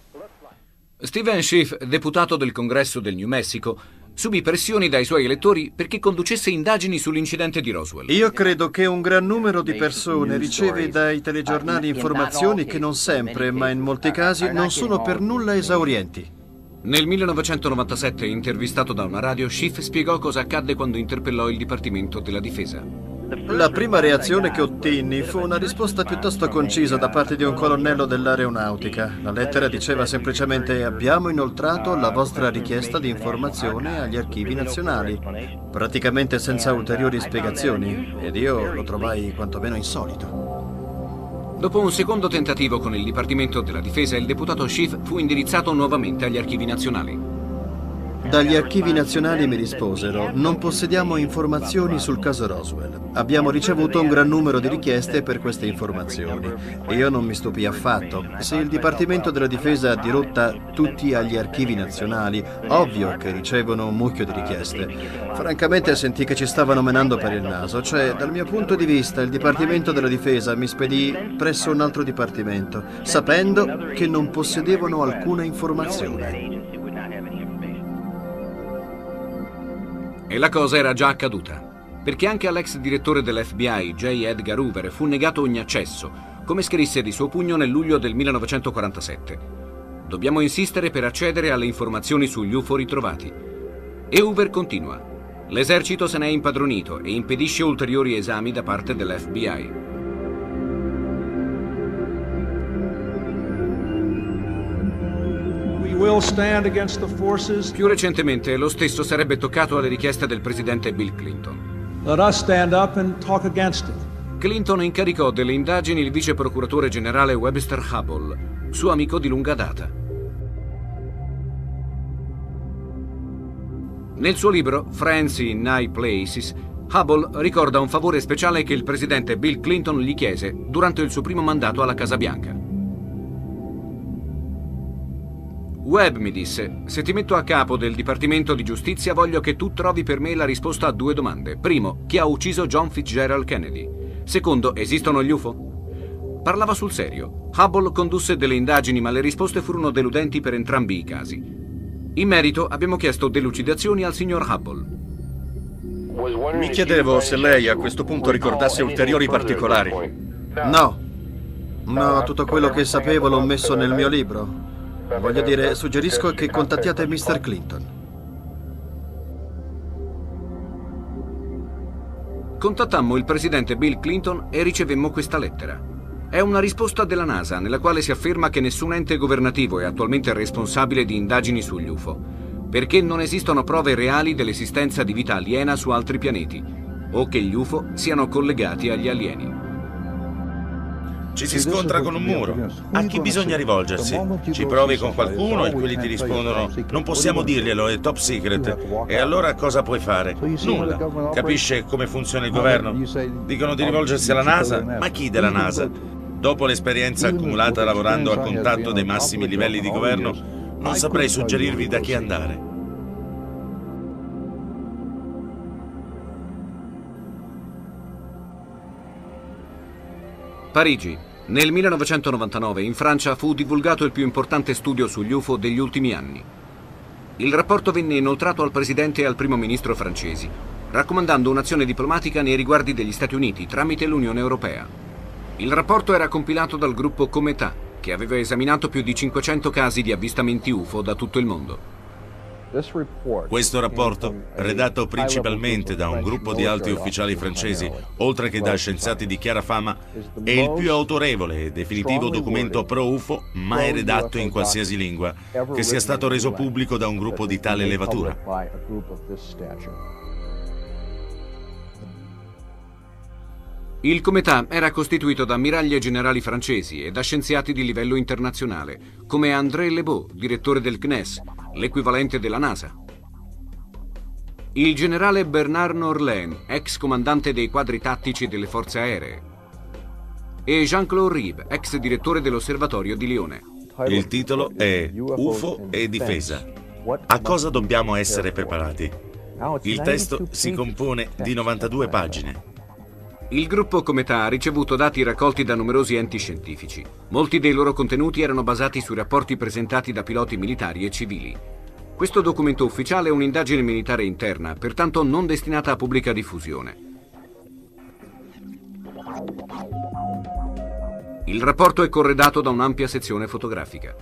Steven Schiff, deputato del Congresso del New Mexico, subì pressioni dai suoi elettori perché conducesse indagini sull'incidente di Roswell. Io credo che un gran numero di persone riceve dai telegiornali informazioni che non sempre, ma in molti casi, non sono per nulla esaurienti. Nel 1997, intervistato da una radio, Schiff spiegò cosa accadde quando interpellò il Dipartimento della Difesa. La prima reazione che ottenni fu una risposta piuttosto concisa da parte di un colonnello dell'aeronautica. La lettera diceva semplicemente abbiamo inoltrato la vostra richiesta di informazione agli archivi nazionali, praticamente senza ulteriori spiegazioni, ed io lo trovai quantomeno insolito. Dopo un secondo tentativo con il Dipartimento della Difesa, il deputato Schiff fu indirizzato nuovamente agli archivi nazionali. Dagli archivi nazionali mi risposero, non possediamo informazioni sul caso Roswell. Abbiamo ricevuto un gran numero di richieste per queste informazioni. Io non mi stupì affatto. Se il Dipartimento della Difesa dirotta tutti agli archivi nazionali, ovvio che ricevono un mucchio di richieste. Francamente sentì che ci stavano menando per il naso, cioè dal mio punto di vista il Dipartimento della Difesa mi spedì presso un altro dipartimento, sapendo che non possedevano alcuna informazione. E la cosa era già accaduta, perché anche all'ex direttore dell'FBI, J. Edgar Hoover, fu negato ogni accesso, come scrisse di suo pugno nel luglio del 1947. Dobbiamo insistere per accedere alle informazioni sugli UFO ritrovati. E Hoover continua. L'esercito se n'è impadronito e impedisce ulteriori esami da parte dell'FBI. Più recentemente lo stesso sarebbe toccato alle richieste del presidente Bill Clinton. Clinton incaricò delle indagini il vice procuratore generale Webster Hubble, suo amico di lunga data. Nel suo libro Friends in High Places, Hubble ricorda un favore speciale che il presidente Bill Clinton gli chiese durante il suo primo mandato alla Casa Bianca. Webb mi disse, se ti metto a capo del Dipartimento di Giustizia voglio che tu trovi per me la risposta a due domande. Primo, chi ha ucciso John Fitzgerald Kennedy? Secondo, esistono gli UFO? Parlava sul serio. Hubble condusse delle indagini ma le risposte furono deludenti per entrambi i casi. In merito abbiamo chiesto delucidazioni al signor Hubble. Mi chiedevo se lei a questo punto ricordasse ulteriori particolari. No. No, tutto quello che sapevo l'ho messo nel mio libro. Voglio dire, suggerisco che contattiate Mr. Clinton. Contattammo il presidente Bill Clinton e ricevemmo questa lettera. È una risposta della NASA nella quale si afferma che nessun ente governativo è attualmente responsabile di indagini sugli UFO, perché non esistono prove reali dell'esistenza di vita aliena su altri pianeti o che gli UFO siano collegati agli alieni. Ci si scontra con un muro. A chi bisogna rivolgersi? Ci provi con qualcuno e quelli ti rispondono non possiamo dirglielo, è top secret. E allora cosa puoi fare? Nulla. Capisce come funziona il governo? Dicono di rivolgersi alla NASA? Ma chi della NASA? Dopo l'esperienza accumulata lavorando a contatto dei massimi livelli di governo, non saprei suggerirvi da chi andare. Parigi. Nel 1999 in Francia fu divulgato il più importante studio sugli UFO degli ultimi anni. Il rapporto venne inoltrato al presidente e al primo ministro francesi, raccomandando un'azione diplomatica nei riguardi degli Stati Uniti tramite l'Unione Europea. Il rapporto era compilato dal gruppo Cometà, che aveva esaminato più di 500 casi di avvistamenti UFO da tutto il mondo. Questo rapporto, redatto principalmente da un gruppo di alti ufficiali francesi, oltre che da scienziati di chiara fama, è il più autorevole e definitivo documento pro-UFO mai redatto in qualsiasi lingua che sia stato reso pubblico da un gruppo di tale levatura. Il Cometà era costituito da ammiragli e generali francesi e da scienziati di livello internazionale, come André Lebeau, direttore del CNES, l'equivalente della NASA. Il generale Bernard Norlin, ex comandante dei quadri tattici delle forze aeree. E Jean-Claude Rive, ex direttore dell'osservatorio di Lione. Il titolo è UFO e difesa. A cosa dobbiamo essere preparati? Il testo si compone di 92 pagine. Il gruppo Cometà ha ricevuto dati raccolti da numerosi enti scientifici. Molti dei loro contenuti erano basati su rapporti presentati da piloti militari e civili. Questo documento ufficiale è un'indagine militare interna, pertanto non destinata a pubblica diffusione. Il rapporto è corredato da un'ampia sezione fotografica.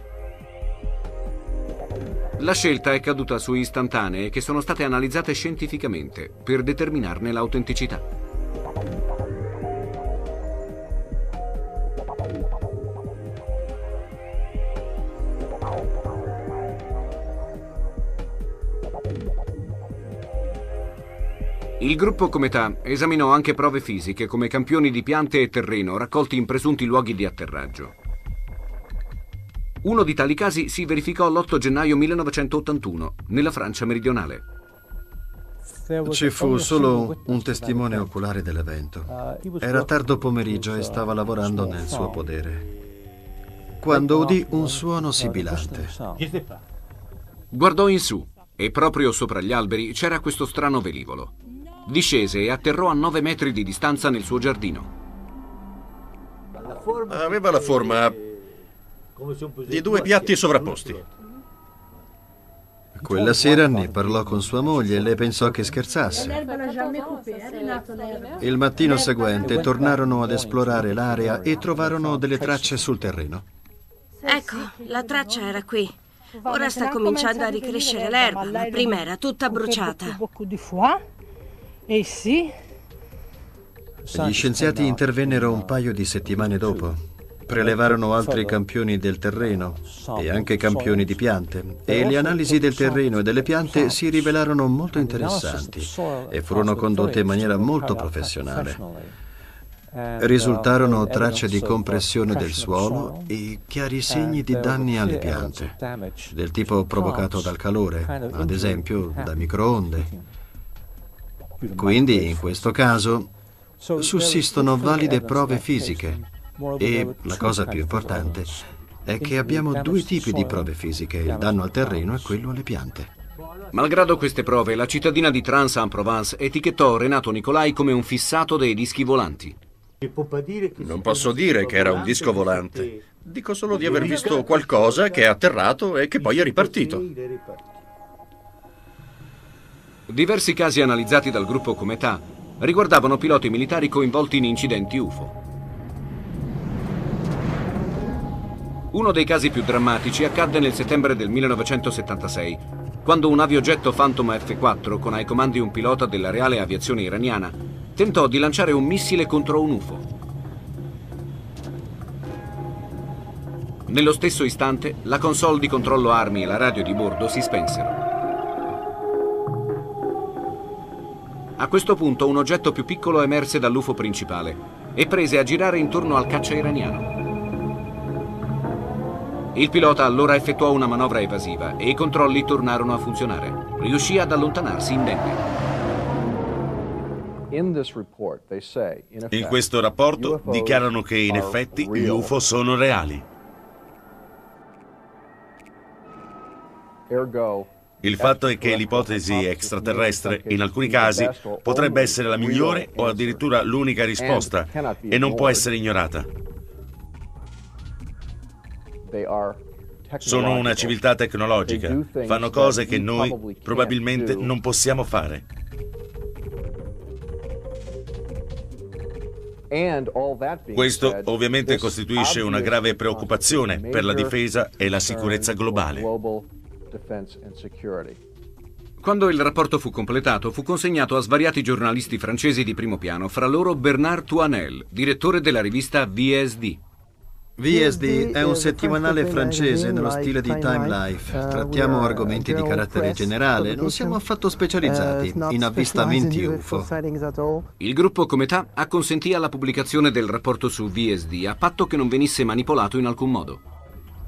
La scelta è caduta su istantanee che sono state analizzate scientificamente per determinarne l'autenticità. Il gruppo Cometà esaminò anche prove fisiche come campioni di piante e terreno raccolti in presunti luoghi di atterraggio. Uno di tali casi si verificò l'8 gennaio 1981 nella Francia meridionale. Ci fu solo un testimone oculare dell'evento. Era tardo pomeriggio e stava lavorando nel suo podere. Quando udì un suono sibilante. Guardò in su e proprio sopra gli alberi c'era questo strano velivolo. Discese e atterrò a 9 metri di distanza nel suo giardino. Aveva la forma di due piatti sovrapposti. Quella sera ne parlò con sua moglie e lei pensò che scherzasse. Il mattino seguente tornarono ad esplorare l'area e trovarono delle tracce sul terreno. Ecco, la traccia era qui. Ora sta cominciando a ricrescere l'erba, ma prima era tutta bruciata. Gli scienziati intervennero un paio di settimane dopo. Prelevarono altri campioni del terreno e anche campioni di piante e le analisi del terreno e delle piante si rivelarono molto interessanti e furono condotte in maniera molto professionale. Risultarono tracce di compressione del suolo e chiari segni di danni alle piante, del tipo provocato dal calore, ad esempio da microonde. Quindi, in questo caso, sussistono valide prove fisiche e la cosa più importante è che abbiamo due tipi di prove fisiche, il danno al terreno e quello alle piante. Malgrado queste prove, la cittadina di Trans-en-Provence etichettò Renato Nicolai come un fissato dei dischi volanti. Non posso dire che era un disco volante. Dico solo di aver visto qualcosa che è atterrato e che poi è ripartito. Diversi casi analizzati dal gruppo Cometà riguardavano piloti militari coinvolti in incidenti UFO. Uno dei casi più drammatici accadde nel settembre del 1976, quando un aviogetto Phantom F-4 con ai comandi un pilota della Reale Aviazione iraniana tentò di lanciare un missile contro un UFO. Nello stesso istante, la console di controllo armi e la radio di bordo si spensero. A questo punto un oggetto più piccolo emerse dall'UFO principale e prese a girare intorno al caccia iraniano. Il pilota allora effettuò una manovra evasiva e i controlli tornarono a funzionare. Riuscì ad allontanarsi indenne. In questo rapporto dichiarano che in effetti gli UFO sono reali. Il fatto è che l'ipotesi extraterrestre, in alcuni casi, potrebbe essere la migliore o addirittura l'unica risposta e non può essere ignorata. Sono una civiltà tecnologica, fanno cose che noi probabilmente non possiamo fare. Questo ovviamente costituisce una grave preoccupazione per la difesa e la sicurezza globale. Quando il rapporto fu completato, fu consegnato a svariati giornalisti francesi di primo piano, fra loro Bernard Toinel, direttore della rivista VSD. VSD è un settimanale francese nello stile di Time Life. Trattiamo argomenti di carattere generale, non siamo affatto specializzati in avvistamenti UFO. Il gruppo Cometà acconsentì alla pubblicazione del rapporto su VSD a patto che non venisse manipolato in alcun modo.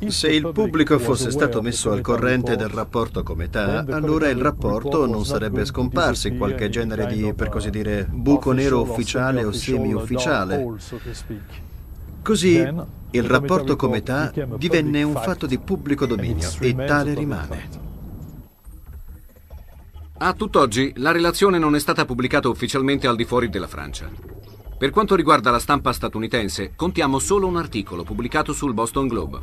Se il pubblico fosse stato messo al corrente del rapporto Cometà, allora il rapporto non sarebbe scomparso in qualche genere di, per così dire, buco nero ufficiale o semi-ufficiale. Così il rapporto Cometà divenne un fatto di pubblico dominio e tale rimane. A tutt'oggi la relazione non è stata pubblicata ufficialmente al di fuori della Francia. Per quanto riguarda la stampa statunitense, contiamo solo un articolo pubblicato sul Boston Globe.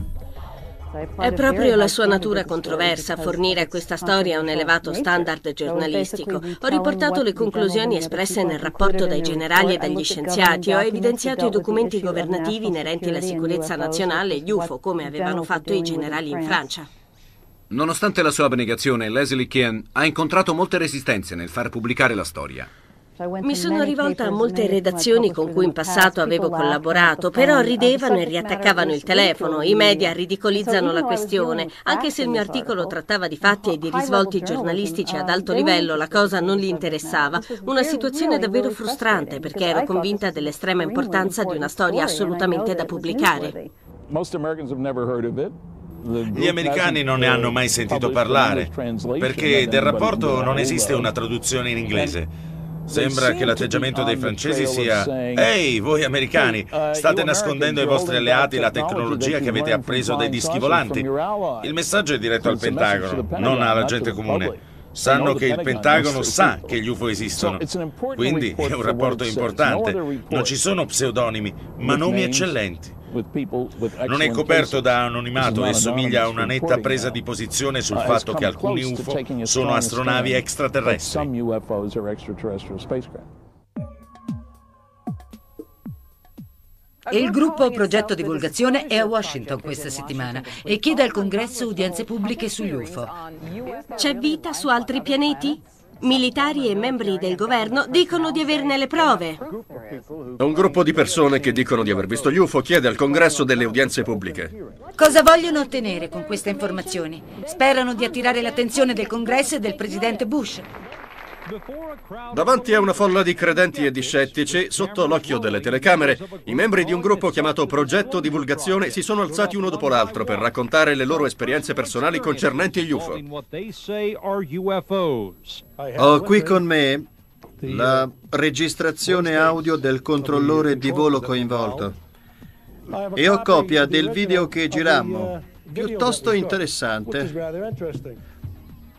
È proprio la sua natura controversa fornire a questa storia un elevato standard giornalistico. Ho riportato le conclusioni espresse nel rapporto dai generali e dagli scienziati, ho evidenziato i documenti governativi inerenti alla sicurezza nazionale e gli UFO, come avevano fatto i generali in Francia. Nonostante la sua abnegazione, Leslie Kien ha incontrato molte resistenze nel far pubblicare la storia. Mi sono rivolta a molte redazioni con cui in passato avevo collaborato, però ridevano e riattaccavano il telefono. I media ridicolizzano la questione. Anche se il mio articolo trattava di fatti e di risvolti giornalistici ad alto livello, la cosa non li interessava. Una situazione davvero frustrante perché ero convinta dell'estrema importanza di una storia assolutamente da pubblicare. Gli americani non ne hanno mai sentito parlare, perché del rapporto non esiste una traduzione in inglese. Sembra che l'atteggiamento dei francesi sia Ehi, voi americani, state nascondendo ai vostri alleati la tecnologia che avete appreso dai dischi volanti. Il messaggio è diretto al Pentagono, non alla gente comune. Sanno che il Pentagono sa che gli UFO esistono, quindi è un rapporto importante. Non ci sono pseudonimi, ma nomi eccellenti. Non è coperto da anonimato e somiglia a una netta presa di posizione sul fatto che alcuni UFO sono astronavi extraterrestri. Il gruppo Progetto Divulgazione è a Washington questa settimana e chiede al congresso udienze pubbliche sugli UFO. C'è vita su altri pianeti? Militari e membri del governo dicono di averne le prove. Un gruppo di persone che dicono di aver visto gli UFO chiede al congresso delle udienze pubbliche. Cosa vogliono ottenere con queste informazioni? Sperano di attirare l'attenzione del congresso e del presidente Bush. Davanti a una folla di credenti e di scettici, sotto l'occhio delle telecamere, i membri di un gruppo chiamato Progetto Divulgazione si sono alzati uno dopo l'altro per raccontare le loro esperienze personali concernenti gli UFO. Ho qui con me la registrazione audio del controllore di volo coinvolto e ho copia del video che girammo, piuttosto interessante.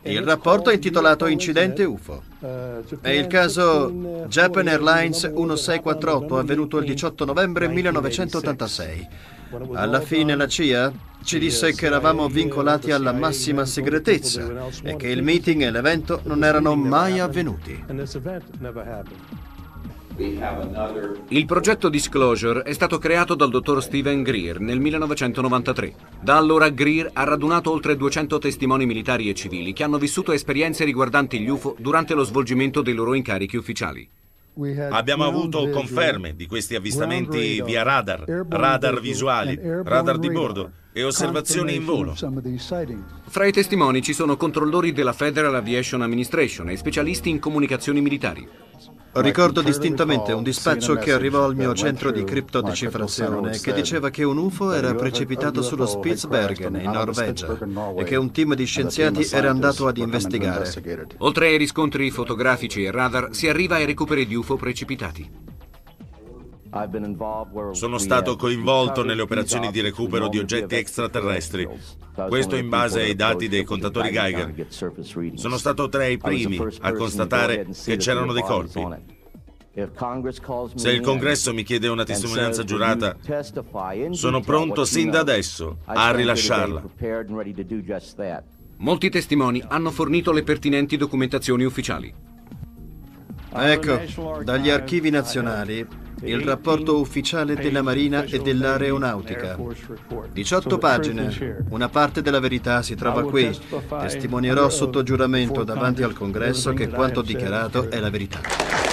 Il rapporto è intitolato Incidente UFO. È il caso Japan Airlines 1648 avvenuto il 18 novembre 1986. Alla fine la CIA ci disse che eravamo vincolati alla massima segretezza e che il meeting e l'evento non erano mai avvenuti. Il progetto Disclosure è stato creato dal dottor Steven Greer nel 1993. Da allora Greer ha radunato oltre 200 testimoni militari e civili che hanno vissuto esperienze riguardanti gli UFO durante lo svolgimento dei loro incarichi ufficiali. Abbiamo avuto conferme di questi avvistamenti via radar, radar visuali, radar di bordo e osservazioni in volo. Fra i testimoni ci sono controllori della Federal Aviation Administration e specialisti in comunicazioni militari. Ricordo distintamente un dispaccio che arrivò al mio centro di criptodecifrazione che diceva che un UFO era precipitato sullo Spitsbergen in Norvegia e che un team di scienziati era andato ad investigare. Oltre ai riscontri fotografici e radar, si arriva ai recuperi di UFO precipitati. Sono stato coinvolto nelle operazioni di recupero di oggetti extraterrestri. Questo in base ai dati dei contatori Geiger. Sono stato tra i primi a constatare che c'erano dei corpi. Se il congresso mi chiede una testimonianza giurata, sono pronto sin da adesso a rilasciarla. Molti testimoni hanno fornito le pertinenti documentazioni ufficiali. Ecco, dagli archivi nazionali il rapporto ufficiale della Marina e dell'Aeronautica. 18 pagine, una parte della verità si trova qui. Testimonierò sotto giuramento davanti al Congresso che quanto dichiarato è la verità.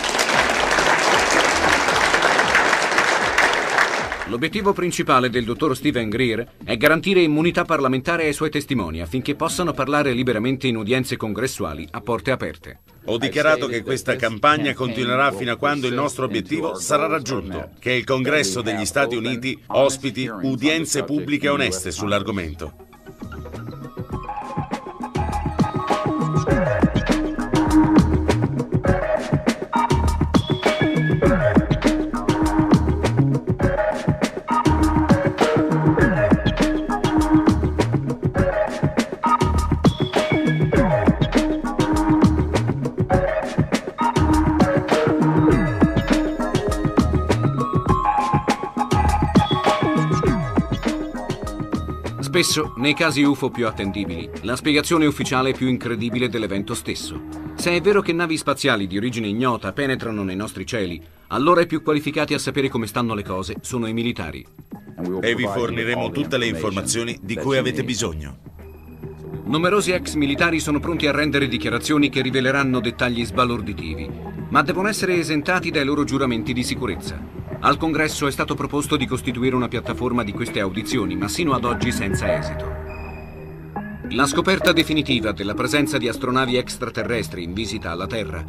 L'obiettivo principale del dottor Steven Greer è garantire immunità parlamentare ai suoi testimoni affinché possano parlare liberamente in udienze congressuali a porte aperte. Ho dichiarato che questa campagna continuerà fino a quando il nostro obiettivo sarà raggiunto, che il Congresso degli Stati Uniti ospiti udienze pubbliche oneste sull'argomento. Spesso, nei casi UFO più attendibili, la spiegazione ufficiale è più incredibile dell'evento stesso. Se è vero che navi spaziali di origine ignota penetrano nei nostri cieli, allora i più qualificati a sapere come stanno le cose sono i militari. E vi forniremo tutte le informazioni di cui avete bisogno. Numerosi ex militari sono pronti a rendere dichiarazioni che riveleranno dettagli sbalorditivi, ma devono essere esentati dai loro giuramenti di sicurezza. Al congresso è stato proposto di costituire una piattaforma di queste audizioni, ma sino ad oggi senza esito. La scoperta definitiva della presenza di astronavi extraterrestri in visita alla Terra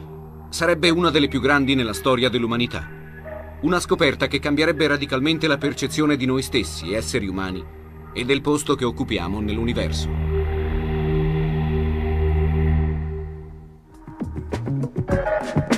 sarebbe una delle più grandi nella storia dell'umanità. Una scoperta che cambierebbe radicalmente la percezione di noi stessi, esseri umani, e del posto che occupiamo nell'universo. Stop.